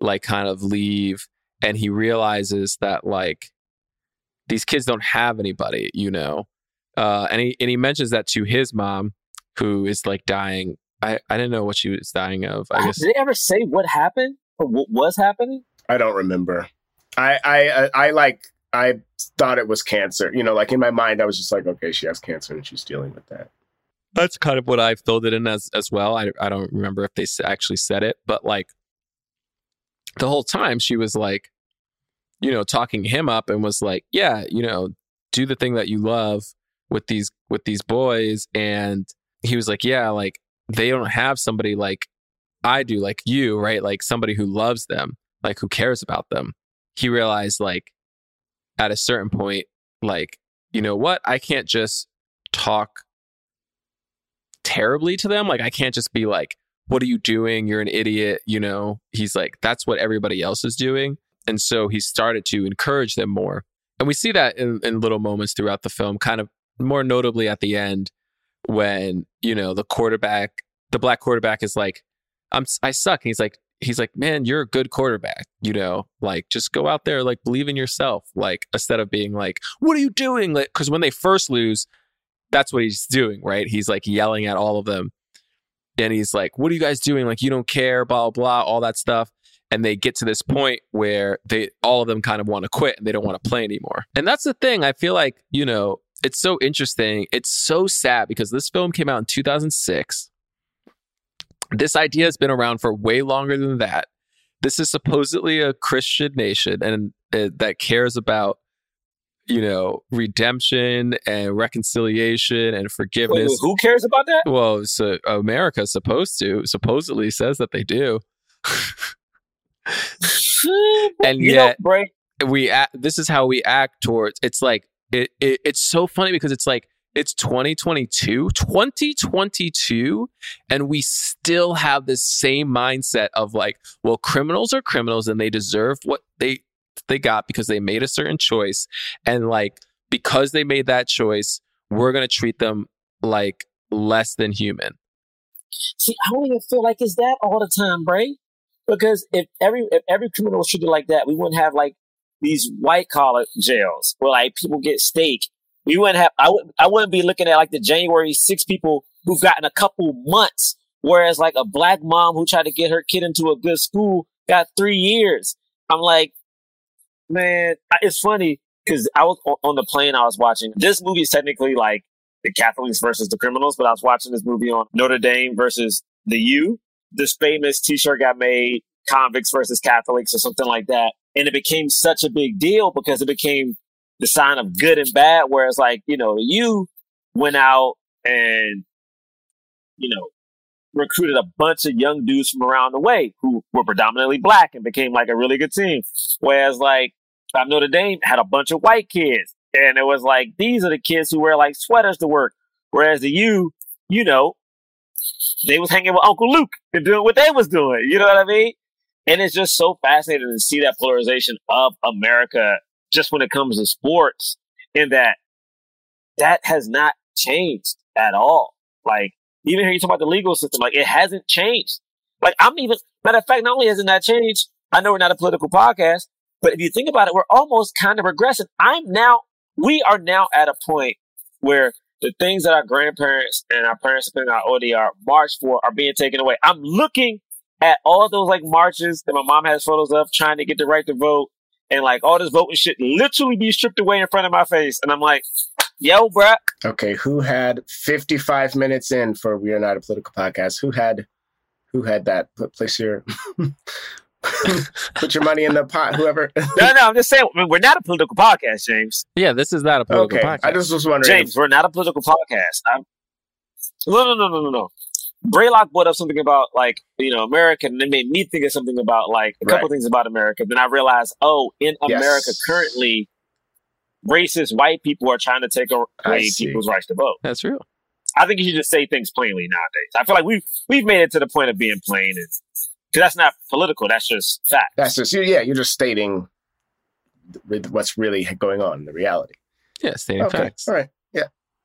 like kind of leave and he realizes that like these kids don't have anybody, you know. Uh, and he and he mentions that to his mom, who is like dying. I, I didn't know what she was dying of. I guess Did they ever say what happened or what was happening? I don't remember. I I I, I like I thought it was cancer. You know, like in my mind, I was just like, okay, she has cancer and she's dealing with that. that's kind of what I filled it in as as well. I I don't remember if they actually said it, but like the whole time she was like, you know, talking him up and was like, yeah, you know, do the thing that you love with these with these boys, and he was like, yeah, like they don't have somebody like I do, like you, right? Like somebody who loves them, like who cares about them. he realized like at a certain point, like, you know what? I can't just talk terribly to them. Like, I can't just be like, what are you doing? You're an idiot. You know, he's like, that's what everybody else is doing. And so he started to encourage them more. And we see that in, in little moments throughout the film, kind of more notably at the end when, you know, the quarterback, the black quarterback is like, I'm, I suck. And he's like, he's like, man, you're a good quarterback. You know, like just go out there, like believe in yourself. Like instead of being like, what are you doing? Like, cause when they first lose, that's what he's doing, right? He's like yelling at all of them. And he's like, what are you guys doing? Like, you don't care, blah, blah, all that stuff. And they get to this point where they, all of them kind of want to quit and they don't want to play anymore. And that's the thing. I feel like, you know, it's so interesting. It's so sad because this film came out in 2006 this idea has been around for way longer than that. This is supposedly a Christian nation and uh, that cares about you know redemption and reconciliation and forgiveness. Wait, who cares about that? Well, so America's supposed to supposedly says that they do. and you yet know, we act, this is how we act towards it's like it, it it's so funny because it's like it's 2022 2022 and we still have this same mindset of like well criminals are criminals and they deserve what they they got because they made a certain choice and like because they made that choice we're going to treat them like less than human See, I don't even feel like it's that all the time, Bray. Because if every if every criminal was treated like that, we wouldn't have like these white collar jails where like people get steak. We wouldn't have. I would. I wouldn't be looking at like the January six people who've gotten a couple months, whereas like a black mom who tried to get her kid into a good school got three years. I'm like, man, it's funny because I was on the plane. I was watching this movie is technically like the Catholics versus the criminals, but I was watching this movie on Notre Dame versus the U. This famous T-shirt got made, convicts versus Catholics or something like that, and it became such a big deal because it became the sign of good and bad. Whereas, like you know, you went out and you know recruited a bunch of young dudes from around the way who were predominantly black and became like a really good team. Whereas, like uh, Notre Dame had a bunch of white kids, and it was like these are the kids who wear like sweaters to work. Whereas the U, you know, they was hanging with Uncle Luke and doing what they was doing. You know what I mean? And it's just so fascinating to see that polarization of America just when it comes to sports in that that has not changed at all. Like, even here you talk about the legal system, like it hasn't changed. Like I'm even matter of fact, not only has it not changed, I know we're not a political podcast, but if you think about it, we're almost kind of regressing. I'm now we are now at a point where the things that our grandparents and our parents, how old they marched for are being taken away. I'm looking at all those like marches that my mom has photos of trying to get the right to vote and like all this voting shit literally be stripped away in front of my face. And I'm like, yo, bruh. Okay, who had 55 minutes in for We Are Not a Political Podcast? Who had who had that? Put place your put your money in the pot. Whoever. No, no, I'm just saying, we're not a political podcast, James. yeah this is not a political okay, podcast I just was wondering. James, we're not a political podcast. I'm, no, no, no, no, no, no. Braylock brought up something about like you know America, and it made me think of something about like a couple Right. things about America. Then I realized, oh, in Yes. America currently, racist white people are trying to take away people's rights to vote. that's real I think you should just say things plainly nowadays. I feel like we've we've made it to the point of being plain, and because that's not political, that's just fact. That's just yeah. You're just stating with what's really going on in the reality. yeah stating Okay, facts all right.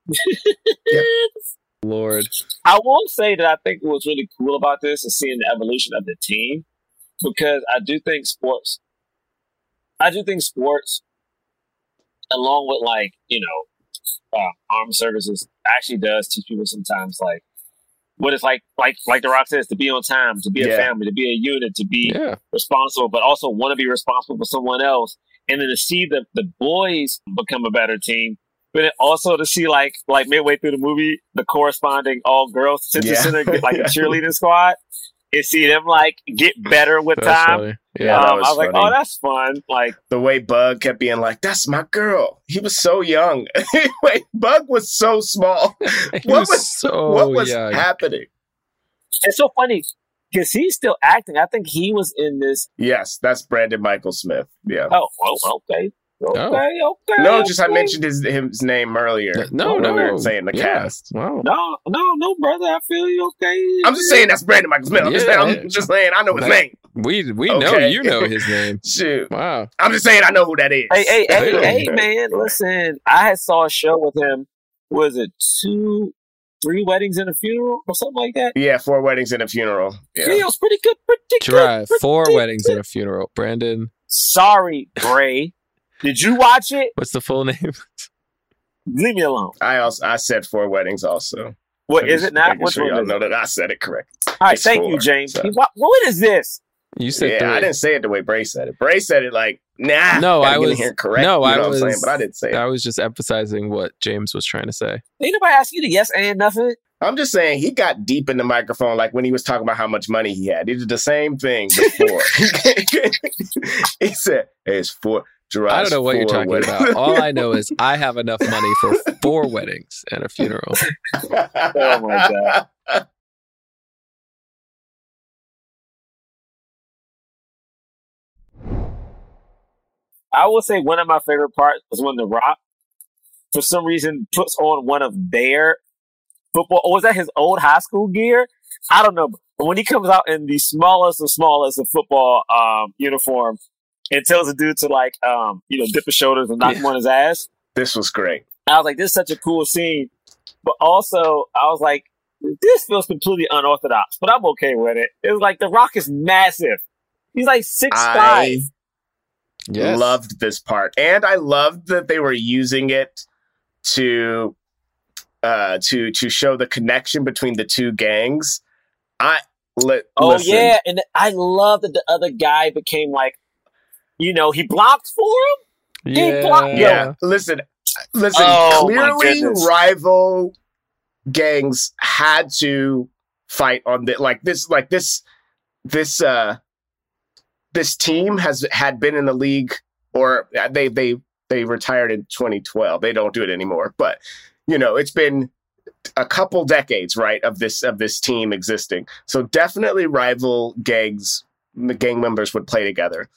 lord. I will say that I think what's really cool about this is seeing the evolution of the team because I do think sports, I do think sports, along with like, you know, uh, armed services, actually does teach people sometimes like what it's like, like, like The Rock says, to be on time, to be a family, to be a unit, to be yeah. responsible, but also want to be responsible for someone else. And then to see the, the boys become a better team, but then also to see like like midway through the movie, the corresponding all girls detention Yeah. center get like a cheerleading squad and see them like get better with That's time. funny. Yeah, yeah that um, was I was like, oh, that's fun. Like, The way Bug kept being like, "That's my girl." He was so young. Wait, Bug was so small. He What was was- so what was young. happening? it's so funny because he's still acting. I think he was in this. Yes, that's Brandon Mychal Smith. Yeah. Oh, well, okay, Oh. okay, okay. No, just I mentioned his his name earlier. No, when no, we were saying the yeah. cast. Wow. No, no, no, brother. I feel you. Okay. I'm just saying that's Brandon Mychal Smith. I'm, just, Yeah. saying, I'm just saying I know his name. We we know you know his name. Shoot, Wow. I'm just saying I know who that is. Hey, hey, hey, hey, man! Listen, I had saw a show with him. Was it two, three weddings and a funeral or something like that? Yeah, four weddings and a funeral. Yeah, Yeah. it was pretty good. Pretty Try good. four pretty weddings good. and a funeral. Brandon, Sorry, Bray. Did you watch it? what's the full name? Leave me alone. I also I said four weddings also. What I'm is it now? making sure y'all know that I said it correct. All right, it's thank you, James. so- What, what is this? You said yeah, three. I didn't say it the way Bray said it. Bray said it like, nah. No, I get in was- here correct. no, you know I what I'm saying, was- but I didn't say it. I was just emphasizing what James was trying to say. Ain't nobody ask you to yes and nothing. I'm just saying he got deep in the microphone like when he was talking about how much money he had. He did the same thing before. he said, hey, it's four. Jerah's I don't know what you're talking weddings." about. All I know is I have enough money for four weddings and a funeral. Oh my god. I will say one of my favorite parts was when The Rock, for some reason, puts on one of their football. Or was that his old high school gear? I don't know. But when he comes out in the smallest of smallest of football um, uniform and tells the dude to like, um, you know, dip his shoulders and knock him on his ass, This was great. I was like, this is such a cool scene. But also, I was like, this feels completely unorthodox, but I'm okay with it. It was like The Rock is massive. He's like six I five. Yes. loved this part, and I loved that they were using it to uh to to show the connection between the two gangs. I li- Oh listen, yeah, and I love that the other guy became like, you know, he blocked for him. He blocked- Yeah. yeah. Listen, listen. Oh, clearly, rival gangs had to fight on the like this, like this, this, uh, this team has had been in the league, or uh, they they they retired in 2012. They don't do it anymore, but you know, it's been a couple decades, right, of this of this team existing. So definitely, rival gangs, gang members would play together.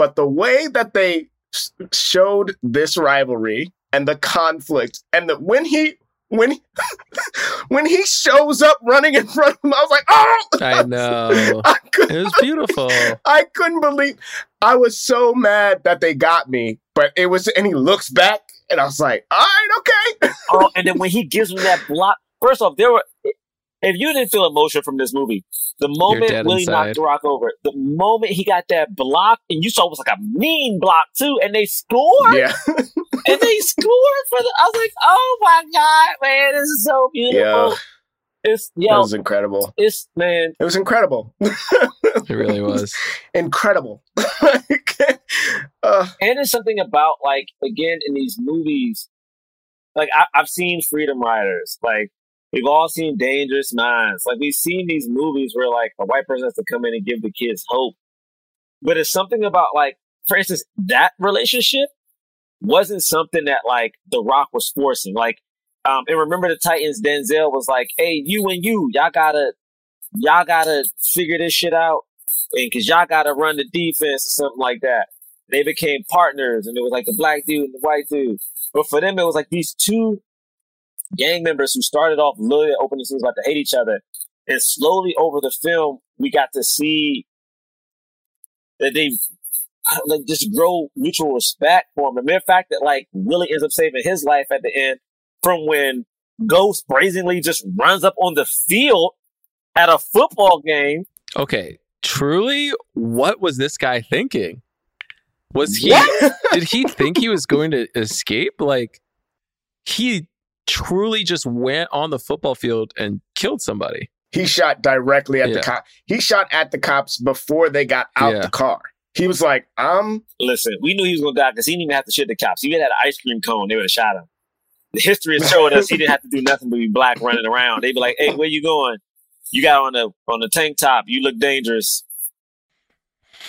But the way that they s- showed this rivalry and the conflict, and that when he when he, when he shows up running in front of him, I was like, oh, I know. I It was beautiful. I couldn't believe. I was so mad that they got me, but it was, and he looks back, and I was like, all right, okay. Oh, and then when he gives him that block, first off, there were. If you didn't feel emotion from this movie, the moment Willie inside. knocked the rock over, the moment he got that block, and you saw it was like a mean block too, and they scored, Yeah, and they scored for the. I was like, oh my god, man, this is so beautiful. yeah, It's that yo, was incredible. it's man. It was incredible, It really was. incredible. uh, And it's something about like again in these movies, like I, I've seen Freedom Writers, like we've all seen Dangerous Minds, like we've seen these movies where like a white person has to come in and give the kids hope, but it's something about like, for instance, that relationship wasn't something that like The Rock was forcing, like. Um, and remember the Titans, Denzel was like, Hey, you and you, y'all gotta, y'all gotta figure this shit out. And cause y'all gotta run the defense or something like that they became partners and it was like the black dude and the white dude. But for them, it was like these two gang members who started off literally opening scenes about to hate each other. And slowly over the film, we got to see that they like just grow mutual respect for him. The mere fact that like Willie ends up saving his life at the end from when Ghost brazenly just runs up on the field at a football game. Okay. Truly, what was this guy thinking? Was he did he think he was going to escape? Like he truly just went on the football field and killed somebody. he shot directly at Yeah. the cop. He shot at the cops before they got out Yeah. the car. He was like, "I'm Listen, we knew he was gonna die because he didn't even have to shoot the cops. If he had an ice cream cone, they would have shot him. The history has showed us he didn't have to do nothing but be black running around. They'd be like, "Hey, where you going? You got on the on the tank top. You look dangerous."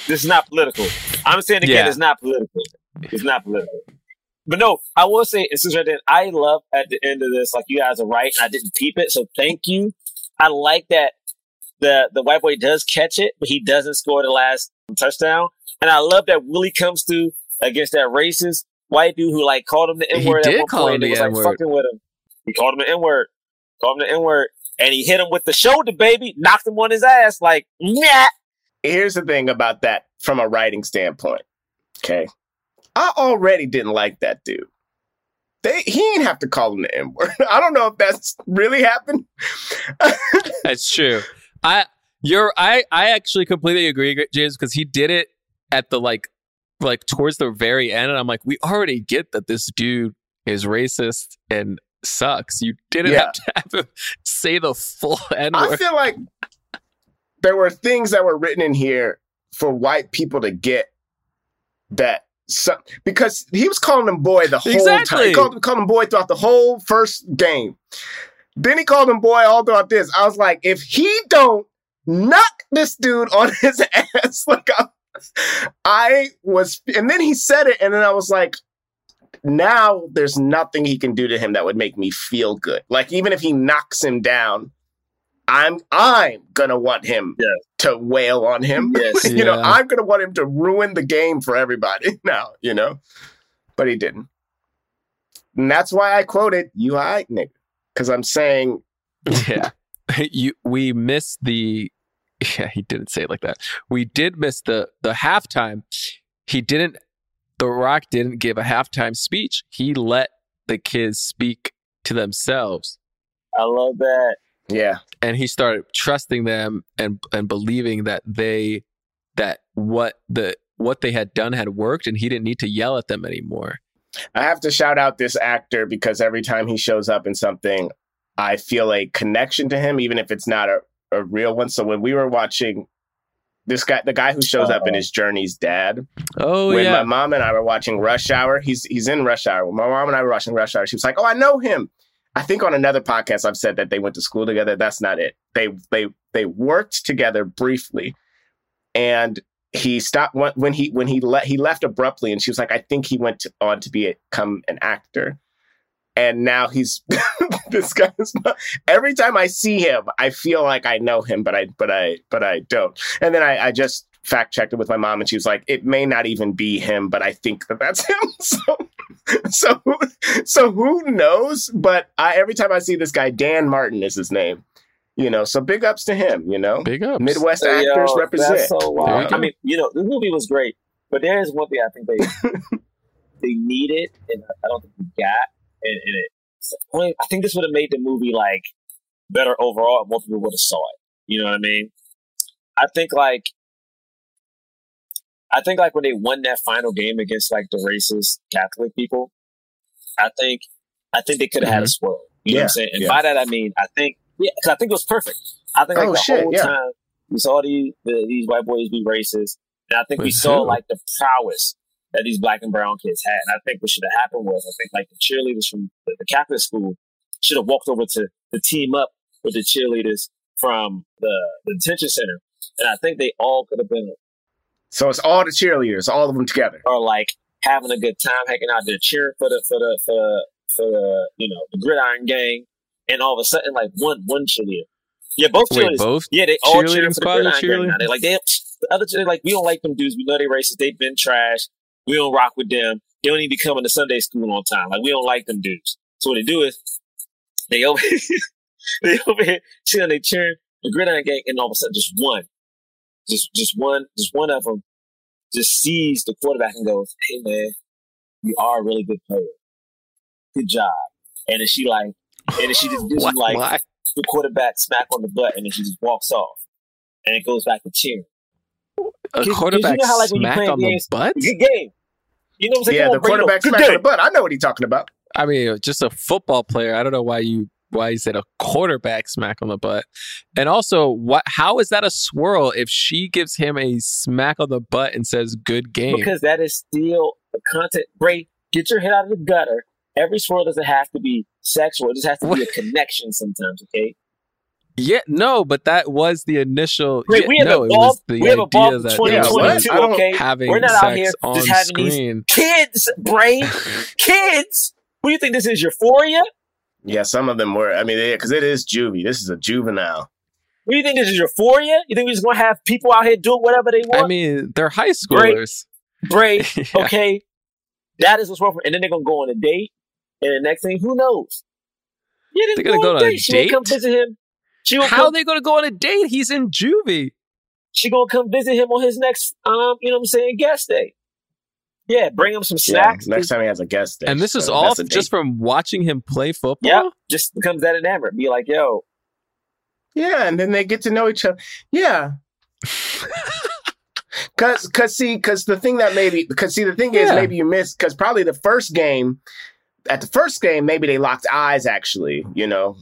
This is not political. I'm saying again, Yeah. it's not political. It's not political. But no, I will say, and since right then, I love at the end of this, like you guys are right, and I didn't peep it, so thank you. I like that the the white boy does catch it, but he doesn't score the last touchdown. And I love that Willie comes through against that racist white dude who like called him the N word at did one call point him and the was like N-word. fucking with him. He called him the N word. Called him the N word. And he hit him with the shoulder, baby, knocked him on his ass like, nah. Here's the thing about that from a writing standpoint. Okay. I already didn't like that dude. They he ain't have to call him the N word. I don't know if that's really happened. That's true. I you're I I actually completely agree, James, because he did it at the like like towards the very end, and I'm like, we already get that this dude is racist and sucks. You didn't Yeah. have to have him say the full N word. I feel like there were things that were written in here for white people to get that some, because he was calling him boy the whole time. Exactly. He called, called him boy throughout the whole first game. Then he called him boy all throughout this. I was like, if he don't knock this dude on his ass, like I, I was, and then he said it, and then I was like, now there's nothing he can do to him that would make me feel good. Like even if he knocks him down, I'm I'm gonna want him Yeah. to wail on him. Yes. you know, I'm gonna want him to ruin the game for everybody now, you know. But he didn't. And that's why I quoted you alright, nigga. Because I'm saying yeah. You we missed the yeah, he didn't say it like that. We did miss the the halftime. He didn't The Rock didn't give a halftime speech. He let the kids speak to themselves I love that. Yeah. and he started trusting them and and believing that they that what the what they had done had worked and he didn't need to yell at them anymore. I have to shout out this actor because every time he shows up in something, I feel a connection to him, even if it's not a, a real one. So when we were watching this guy, the guy who shows up in oh. his Jurnee's dad, Oh when yeah. my mom and I were watching Rush Hour, he's he's in Rush Hour. When my mom and I were watching Rush Hour, she was like, "Oh, I know him." I think on another podcast I've said that they went to school together. That's not it. They they they worked together briefly, and he stopped when he when he le- he left abruptly, and she was like, "I think he went to, on to be become an actor." And now he's this guy is not, every time I see him, I feel like I know him, but I but I but I don't. And then I, I just fact checked it with my mom, and she was like, "It may not even be him, but I think that that's him." So, so, so who knows? But I every time I see this guy, Dan Martin is his name. You know, so big ups to him. You know, Big ups. Midwest Hey, yo, actors represent. That's so wild. I mean, you know, the movie was great, but there is one thing I think they they needed, and I don't think we got, and, and it. so, I think this would have made the movie like better overall, if more people would have saw it. You know what I mean? I think like. I think like when they won that final game against like the racist Catholic people, I think I think they could have had a mm-hmm. swirl. You know what Yeah, I'm saying? And yeah. by that I mean I think yeah, 'cause I think it was perfect. I think like Oh, the shit, whole yeah. time we saw these the, these white boys be racist, and I think we With saw like the prowess that these black and brown kids had. And I think what should have happened was I think like the cheerleaders from the, the Catholic school should have walked over to the team up with the cheerleaders from the, the detention center, and I think they all could have been So it's all the cheerleaders, all of them together. are like having a good time, hanging out there, cheering for the for the for the, for the you know the gridiron gang, and all of a sudden like one one cheerleader, yeah, both Wait, cheerleaders, both yeah, they all cheerleading cheering for the squads are gridiron gang. Now they like they the other cheerleaders like we don't like them dudes. We know they racist. They've been trash. We don't rock with them. They don't even be coming to Sunday school on time. Like we don't like them dudes. So what they do is they over they over here cheering, they cheering the gridiron gang, and all of a sudden just one, just just one, just one of them just sees the quarterback and goes, "Hey man, you are a really good player. Good job." And then she like, and then she just gives him like why? the quarterback smack on the butt, and then she just walks off, and it goes back to cheering. a 'cause you quarterback know how, like, smack play on the butt? Good game. You know what I'm saying? Yeah, the quarterback smack on the butt. I know what he's talking about. I mean, just a football player. I don't know why you why you said a quarterback smack on the butt. And also, what how is that a swirl if she gives him a smack on the butt and says good game? Because that is still the content. Bray, get your head out of the gutter. Every swirl doesn't have to be sexual. It just has to be a connection sometimes, okay? yeah, no, but that was the initial Wait, yeah, we have no, it was evolved. the We have idea evolved that in they were 2022, I don't- okay? having We're not out here just having these screen. kids, Bray. kids. What do you think this is? Euphoria? Yeah, some of them were. I mean, because it is juvie. This is a juvenile. What do you think this is euphoria? You think we're just gonna have people out here doing whatever they want? I mean, they're high Great. schoolers. Great. Yeah. Okay. That is what's wrong for and then they're gonna go on a date. And the next thing, who knows? Yeah, They're gonna go on a date. She gonna come visit him. She How come, are they going to go on a date? He's in juvie. she gonna come visit him on his next um, you know what I'm saying, guest day. Yeah, bring him some Yeah, snacks. next time he has a guest day. And this is So all just from watching him play football. Yeah, just becomes that enamored. Be like, yo, Yeah, and then they get to know each other. Yeah. Cause, cause, see, cause the thing that maybe, cause see, the thing is, maybe you missed, cause probably the first game, at the first game, maybe they locked eyes. Actually, you know,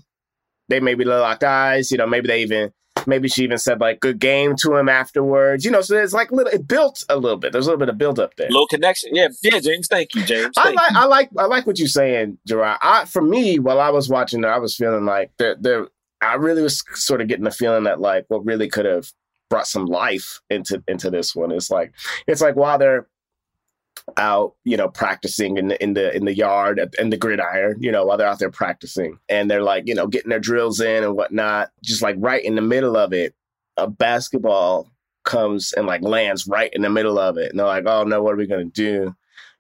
they maybe they locked eyes. You know, maybe they even, maybe she even said like "good game" to him afterwards. You know, so it's like little, it built a little bit. There's a little bit of build up there. little connection. Yeah, yeah, James. Thank you, James. I like, you. I like, I like what you're saying, Jerah. I, for me, while I was watching, I was feeling like there, there. I really was sort of getting the feeling that like what really could have brought some life into into this one. It's like it's like while they're out, you know, practicing in the in the in the yard at, in the gridiron, you know, while they're out there practicing, and they're like, you know, getting their drills in and whatnot. Just like right in the middle of it, a basketball comes and like lands right in the middle of it, and they're like, oh no, what are we gonna do?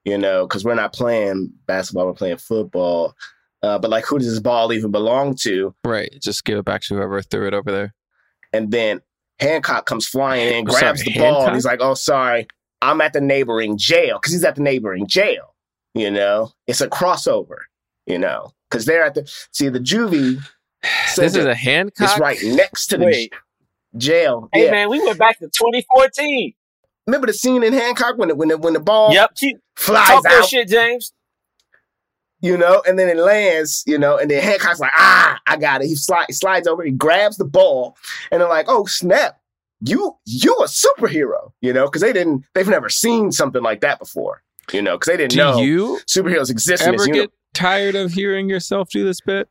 You know, because we're not playing basketball, we're playing football. Uh, but like, who does this ball even belong to? Right. Just give it back to whoever threw it over there. And then Hancock comes flying in, Oh, sorry, grabs the ball, Hancock? and he's like, "Oh, sorry, I'm at the neighboring jail because he's at the neighboring jail." You know, it's a crossover. You know, because they're at the see the juvie. This is a Hancock. is right next to the Wait. jail. Hey yeah. man, we went back to 2014. Remember the scene in Hancock when the, when the, when the ball Yep. Flies talk that out, shit, James. you know, and then it lands, you know, and then Hancock's like, "Ah, I got it." He sli- slides over, he grabs the ball, and they're like, "Oh snap, you you a superhero," you know, because they didn't, they've never seen something like that before, you know, because they didn't Do know you superheroes exist in ever get tired of hearing yourself do this bit?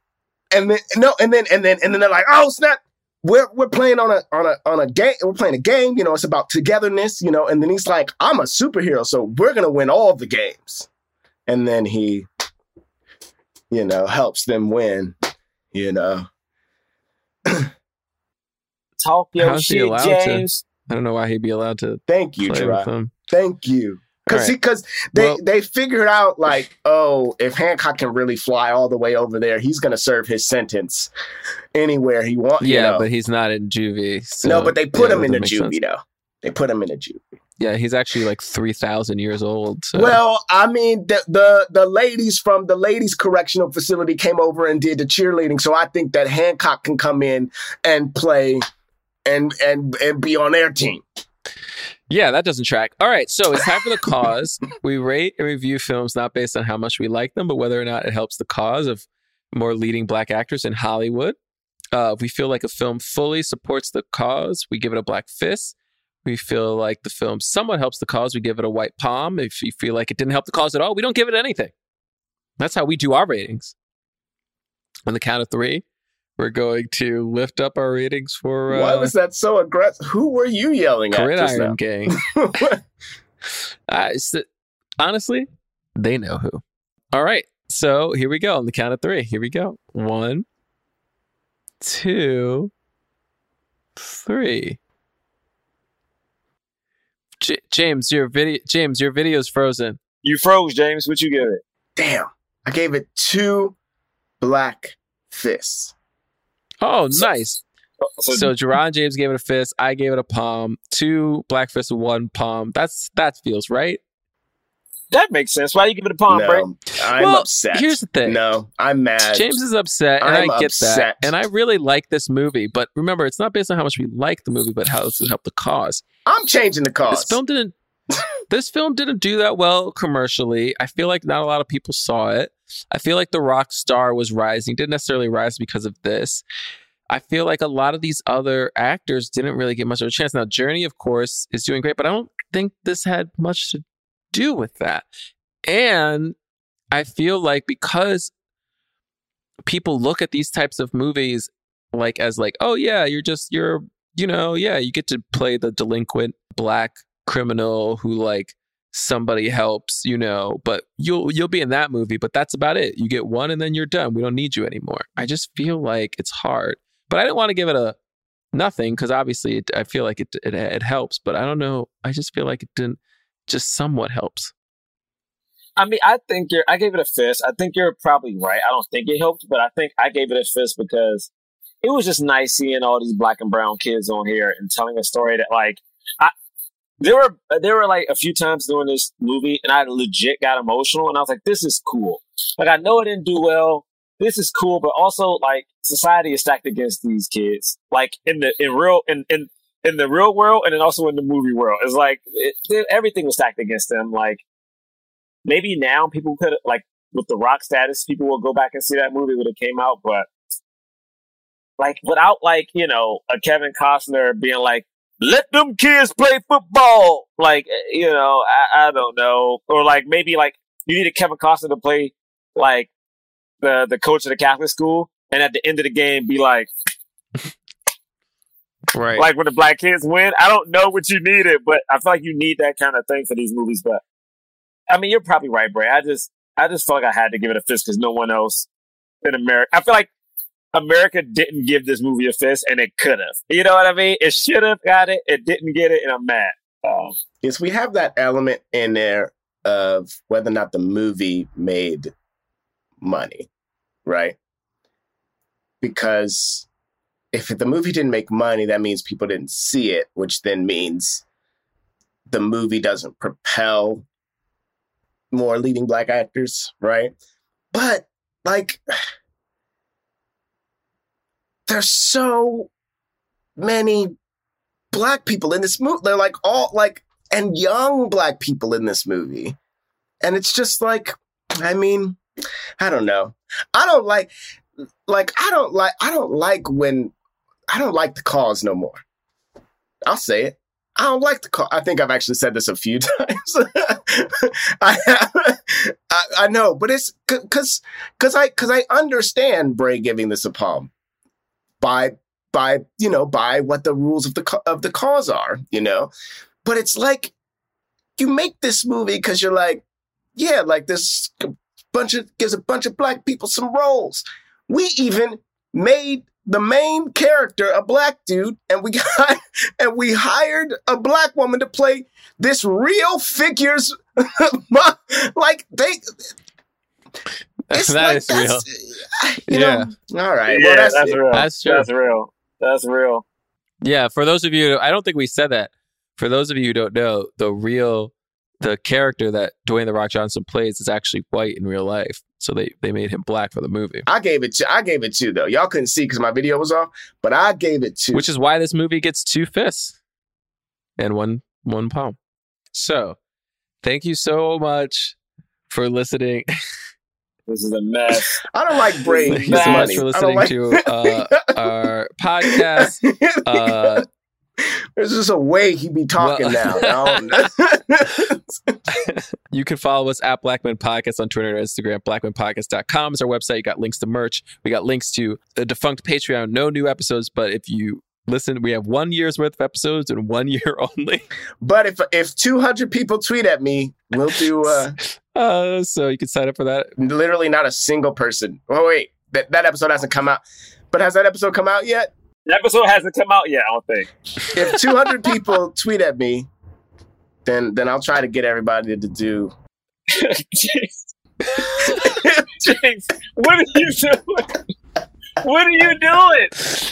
And then no, and then and then and then they're like, "Oh snap." We're, we're playing on a on a on a game. We're playing a game, you know. It's about togetherness, you know. And then he's like, "I'm a superhero, so we're gonna win all the games." And then he, you know, helps them win, you know. Talk your How's he shit, allowed to? James. I don't know why he'd be allowed to Thank you, play Jerah. with them. Thank you. Because All right. because they Well- they figured out like oh if Hancock can really fly all the way over there he's gonna serve his sentence anywhere he wants. Yeah, you know. but he's not in juvie. so- no, but they put yeah, him in that the sense. juvie though. They put him in the juvie. Yeah, he's actually like three thousand years old. So. Well, I mean the, the the ladies from the ladies correctional facility came over and did the cheerleading, so I think that Hancock can come in and play and and and be on their team. Yeah, that doesn't track. All right, so it's time for the cause. we rate and review films not based on how much we like them, but whether or not it helps the cause of more leading black actors in Hollywood. Uh, if we feel like a film fully supports the cause, we give it a black fist. We feel like the film somewhat helps the cause, we give it a white palm. If you feel like it didn't help the cause at all, we don't give it anything. That's how we do our ratings. On the count of three, we're going to lift up our ratings for uh, Why was that so aggressive? Who were you yelling at just Gridiron now? Gang. Uh, it's the- honestly, they know who. All right. So here we go on the count of three. Here we go. One, two, three. J- James, your video. James, your video's frozen. You froze, James. What you give it? Damn. I gave it two black fists. Oh, nice. So, So Jerron James gave it a fist. I gave it a palm. Two black fists, one palm. That's that feels right. that makes sense. Why do you give it a palm break? no, I'm Well, upset. here's the thing. No, I'm mad. James is upset, and I'm I get upset. that. And I really like this movie, but remember, it's not based on how much we like the movie, but how this will help the cause. I'm changing the cause. This film didn't. this film didn't do that well commercially. I feel like not a lot of people saw it. I feel like the rock star was rising. Didn't necessarily rise because of this. I feel like a lot of these other actors didn't really get much of a chance. Now, Jurnee, of course, is doing great, but I don't think this had much to do with that. And I feel like because people look at these types of movies like as like, oh yeah, you're just you're you know, yeah, you get to play the delinquent black criminal who like somebody helps, you know, but you'll you'll be in that movie, but that's about it. You get one and then you're done. We don't need you anymore. I just feel like it's hard. But I didn't want to give it a nothing because obviously it, I feel like it, it it helps, but I don't know. I just feel like it didn't just somewhat helps. I mean, I think you're. I gave it a fist. I think you're probably right. I don't think it helped, but I think I gave it a fist because it was just nice seeing all these black and brown kids on here and telling a story that, like, I there were there were like a few times during this movie, and I legit got emotional, and I was like, "This is cool." Like, I know it didn't do well. This is cool, but also like society is stacked against these kids. Like in the in real in in in the real world, and then also in the movie world, it's like it, everything was stacked against them. Like maybe now people could like with the rock status, people will go back and see that movie when it came out, but like without like, you know, a Kevin Costner being like, let them kids play football. Like, eh, you know, I, I don't know. Or like maybe like you need a Kevin Costner to play like the the coach of the Catholic school and at the end of the game be like Right. like when the black kids win. I don't know what you needed, but I feel like you need that kind of thing for these movies. But I mean, you're probably right, Bray. I just I just felt like I had to give it a fist because no one else in America. I feel like America didn't give this movie a fist, and it could have. You know what I mean? It should have got it. It didn't get it, and I'm mad. Um, is we have that element in there of whether or not the movie made money, right? Because if the movie didn't make money, that means people didn't see it, which then means the movie doesn't propel more leading black actors, right? But like there's so many black people in this movie. They're like all like and young black people in this movie. And it's just like, I mean, I don't know. I don't like like I don't like I don't like when I don't like the cause no more. I'll say it. I don't like the cause. I think I've actually said this a few times. I, I, I know, but it's because because I because I understand Bray giving this a palm by by you know by what the rules of the of the cause are, you know. But it's like you make this movie because you're like, yeah, like this bunch of gives a bunch of black people some roles. We even made the main character a black dude, and we got and we hired a black woman to play this real figures. like they, It's that like, is real. You Yeah. Know, all right. yeah, well, that's, that's, real. That's true. That's real. That's real. Yeah, for those of you, I don't think we said that. For those of you who don't know, the real, the character that Dwayne the Rock Johnson plays is actually white in real life. So they they made him black for the movie, I gave it to I gave it two though. Y'all couldn't see because my video was off, but I gave it two. which is why this movie gets two fists and one one palm. So, thank you so much for listening. This is a mess. I don't like Bray. Thank you so much for listening like- to uh, our podcast. Uh, There's just a way he'd be talking Well- now. You can follow us at Blackman Podcast on Twitter and Instagram. BlackmanPodcast.com is our website. You got links to merch. We got links to the defunct Patreon. No new episodes, but if you listen, we have one year's worth of episodes and one year only. but if if 200 people tweet at me, we'll do uh, Uh, so you can sign up for that. literally not a single person. Oh wait, that that episode hasn't come out. But has that episode come out yet? The episode hasn't come out yet. I don't think. If 200 people tweet at me, then then I'll try to get everybody to do. Jinx. Jinx, what are you doing? What are you doing?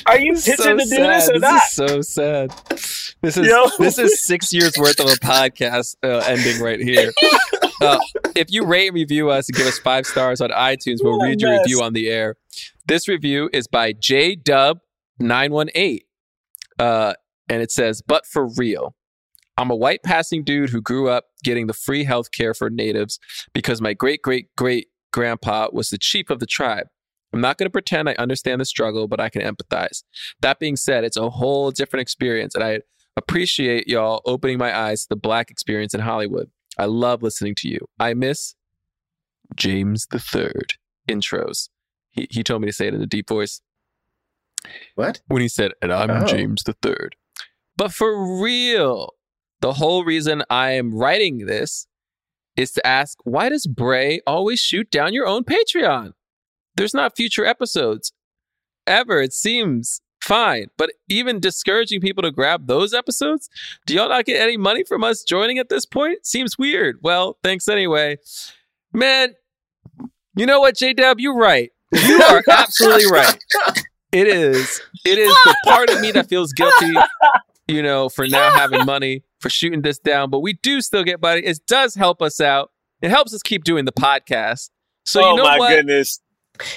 Are you This is pitching to do this sad. or not? is so sad. This is Yo. this is six years worth of a podcast uh, ending right here. Uh, if you rate and review us and give us five stars on iTunes, we'll read your review on the air. This review is by J Dub nine one eight, uh, and it says, "But for real." I'm a white passing dude who grew up getting the free health care for natives because my great great great grandpa was the chief of the tribe. I'm not going to pretend I understand the struggle, but I can empathize. That being said, it's a whole different experience, and I appreciate y'all opening my eyes to the black experience in Hollywood. I love listening to you. I miss James the Third intros. He, he told me to say it in a deep voice What? when he said, and I'm Oh. James the Third. But for real, the whole reason I am writing this is to ask, why does Bray always shoot down your own Patreon? There's not future episodes ever, it seems. Fine. But even discouraging people to grab those episodes, do y'all not get any money from us joining at this point? Seems weird. Well, thanks anyway. Man, you know what, J Dub, you're right. You are absolutely right. It is. It is the part of me that feels guilty, you know, for now having money, for shooting this down. But we do still get money. It does help us out. It helps us keep doing the podcast. So oh you know my what? goodness.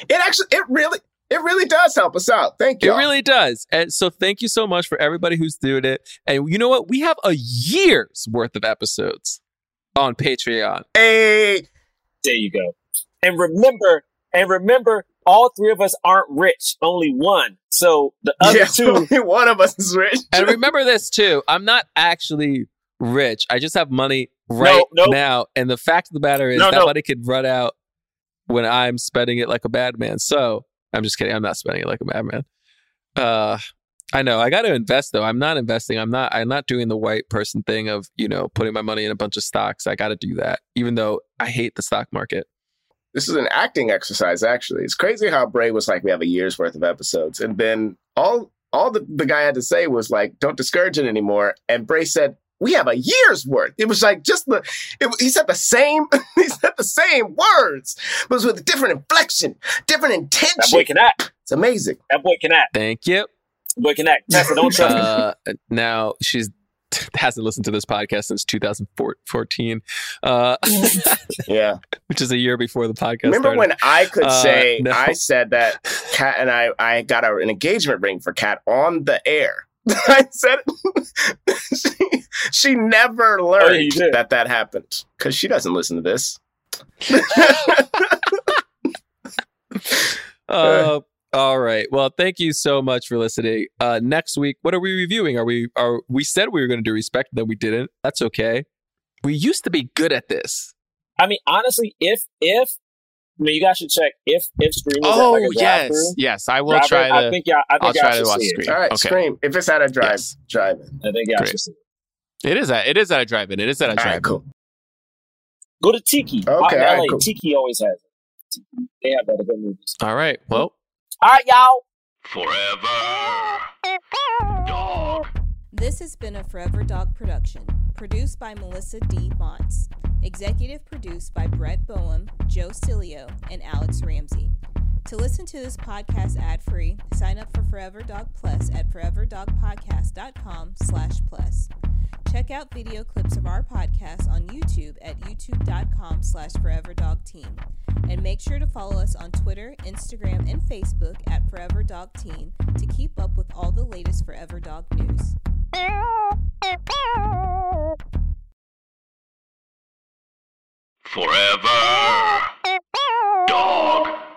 It actually, it really, it really does help us out. Thank you. It really does. And so thank you so much for everybody who's doing it. And you know what? We have a year's worth of episodes on Patreon. Hey, There you go. And remember, and remember, all three of us aren't rich. Only one. So the other yeah, two. only one of us is rich. And remember this too. I'm not actually rich. I just have money right no. now. And the fact of the matter is No, that no. money could run out when I'm spending it like a bad man. So I'm just kidding. I'm not spending it like a madman. Uh I know. I got to invest though. I'm not investing. I'm not I'm not doing the white person thing of, you know, putting my money in a bunch of stocks. I got to do that even though I hate the stock market. This is an acting exercise, actually. It's crazy how Bray was like, we have a year's worth of episodes. And then all all the, the guy had to say was like, don't discourage it anymore. And Bray said, we have a year's worth. It was like just the, it, he said the same, he said the same words, but it was with a different inflection, different intention. That boy intention. can act. It's amazing. That boy can act. Thank you. That boy can act. Tessa, don't trust me. Uh, now she's hasn't listened to this podcast since 2014, uh, Yeah. which is a year before the podcast. Remember started. when I could Uh, say, no. I said that Kat and I, I got an engagement ring for Kat on the air. I said she, she never learned Oh, yeah, that that happened because she doesn't listen to this. Uh, all right. Well, thank you so much for listening. Uh, next week, what are we reviewing? Are we are we said we were going to do respect, then we didn't. That's okay. We used to be good at this. I mean, honestly, if if I mean, you guys should check if if Scream is at Oh like a oh, yes, drive-through. yes. I will drive-in, try to. I think y'all. I I'll think y'all try to should watch see Scream. it. All right, Okay. Scream. If it's at a drive, Yes. drive in. I think y'all Great. should see it. It is at it is at a drive-in. It is at a drive-in. cool. Go to Tiki. Okay, Out in all right, LA, cool. Tiki always has it. They have better good movies. All right. Well, All right, y'all. Forever. Dog. This has been a Forever Dog production, produced by Melissa D. Montz, executive produced by Brett Boehm, Joe Cilio, and Alex Ramsey. To listen to this podcast ad-free, sign up for Forever Dog Plus at foreverdogpodcast.com slash plus. Check out video clips of our podcast on YouTube at youtube.com slash foreverdogteam. And make sure to follow us on Twitter, Instagram, and Facebook at Forever Dog Team to keep up with all the latest Forever Dog news. Forever. Dog.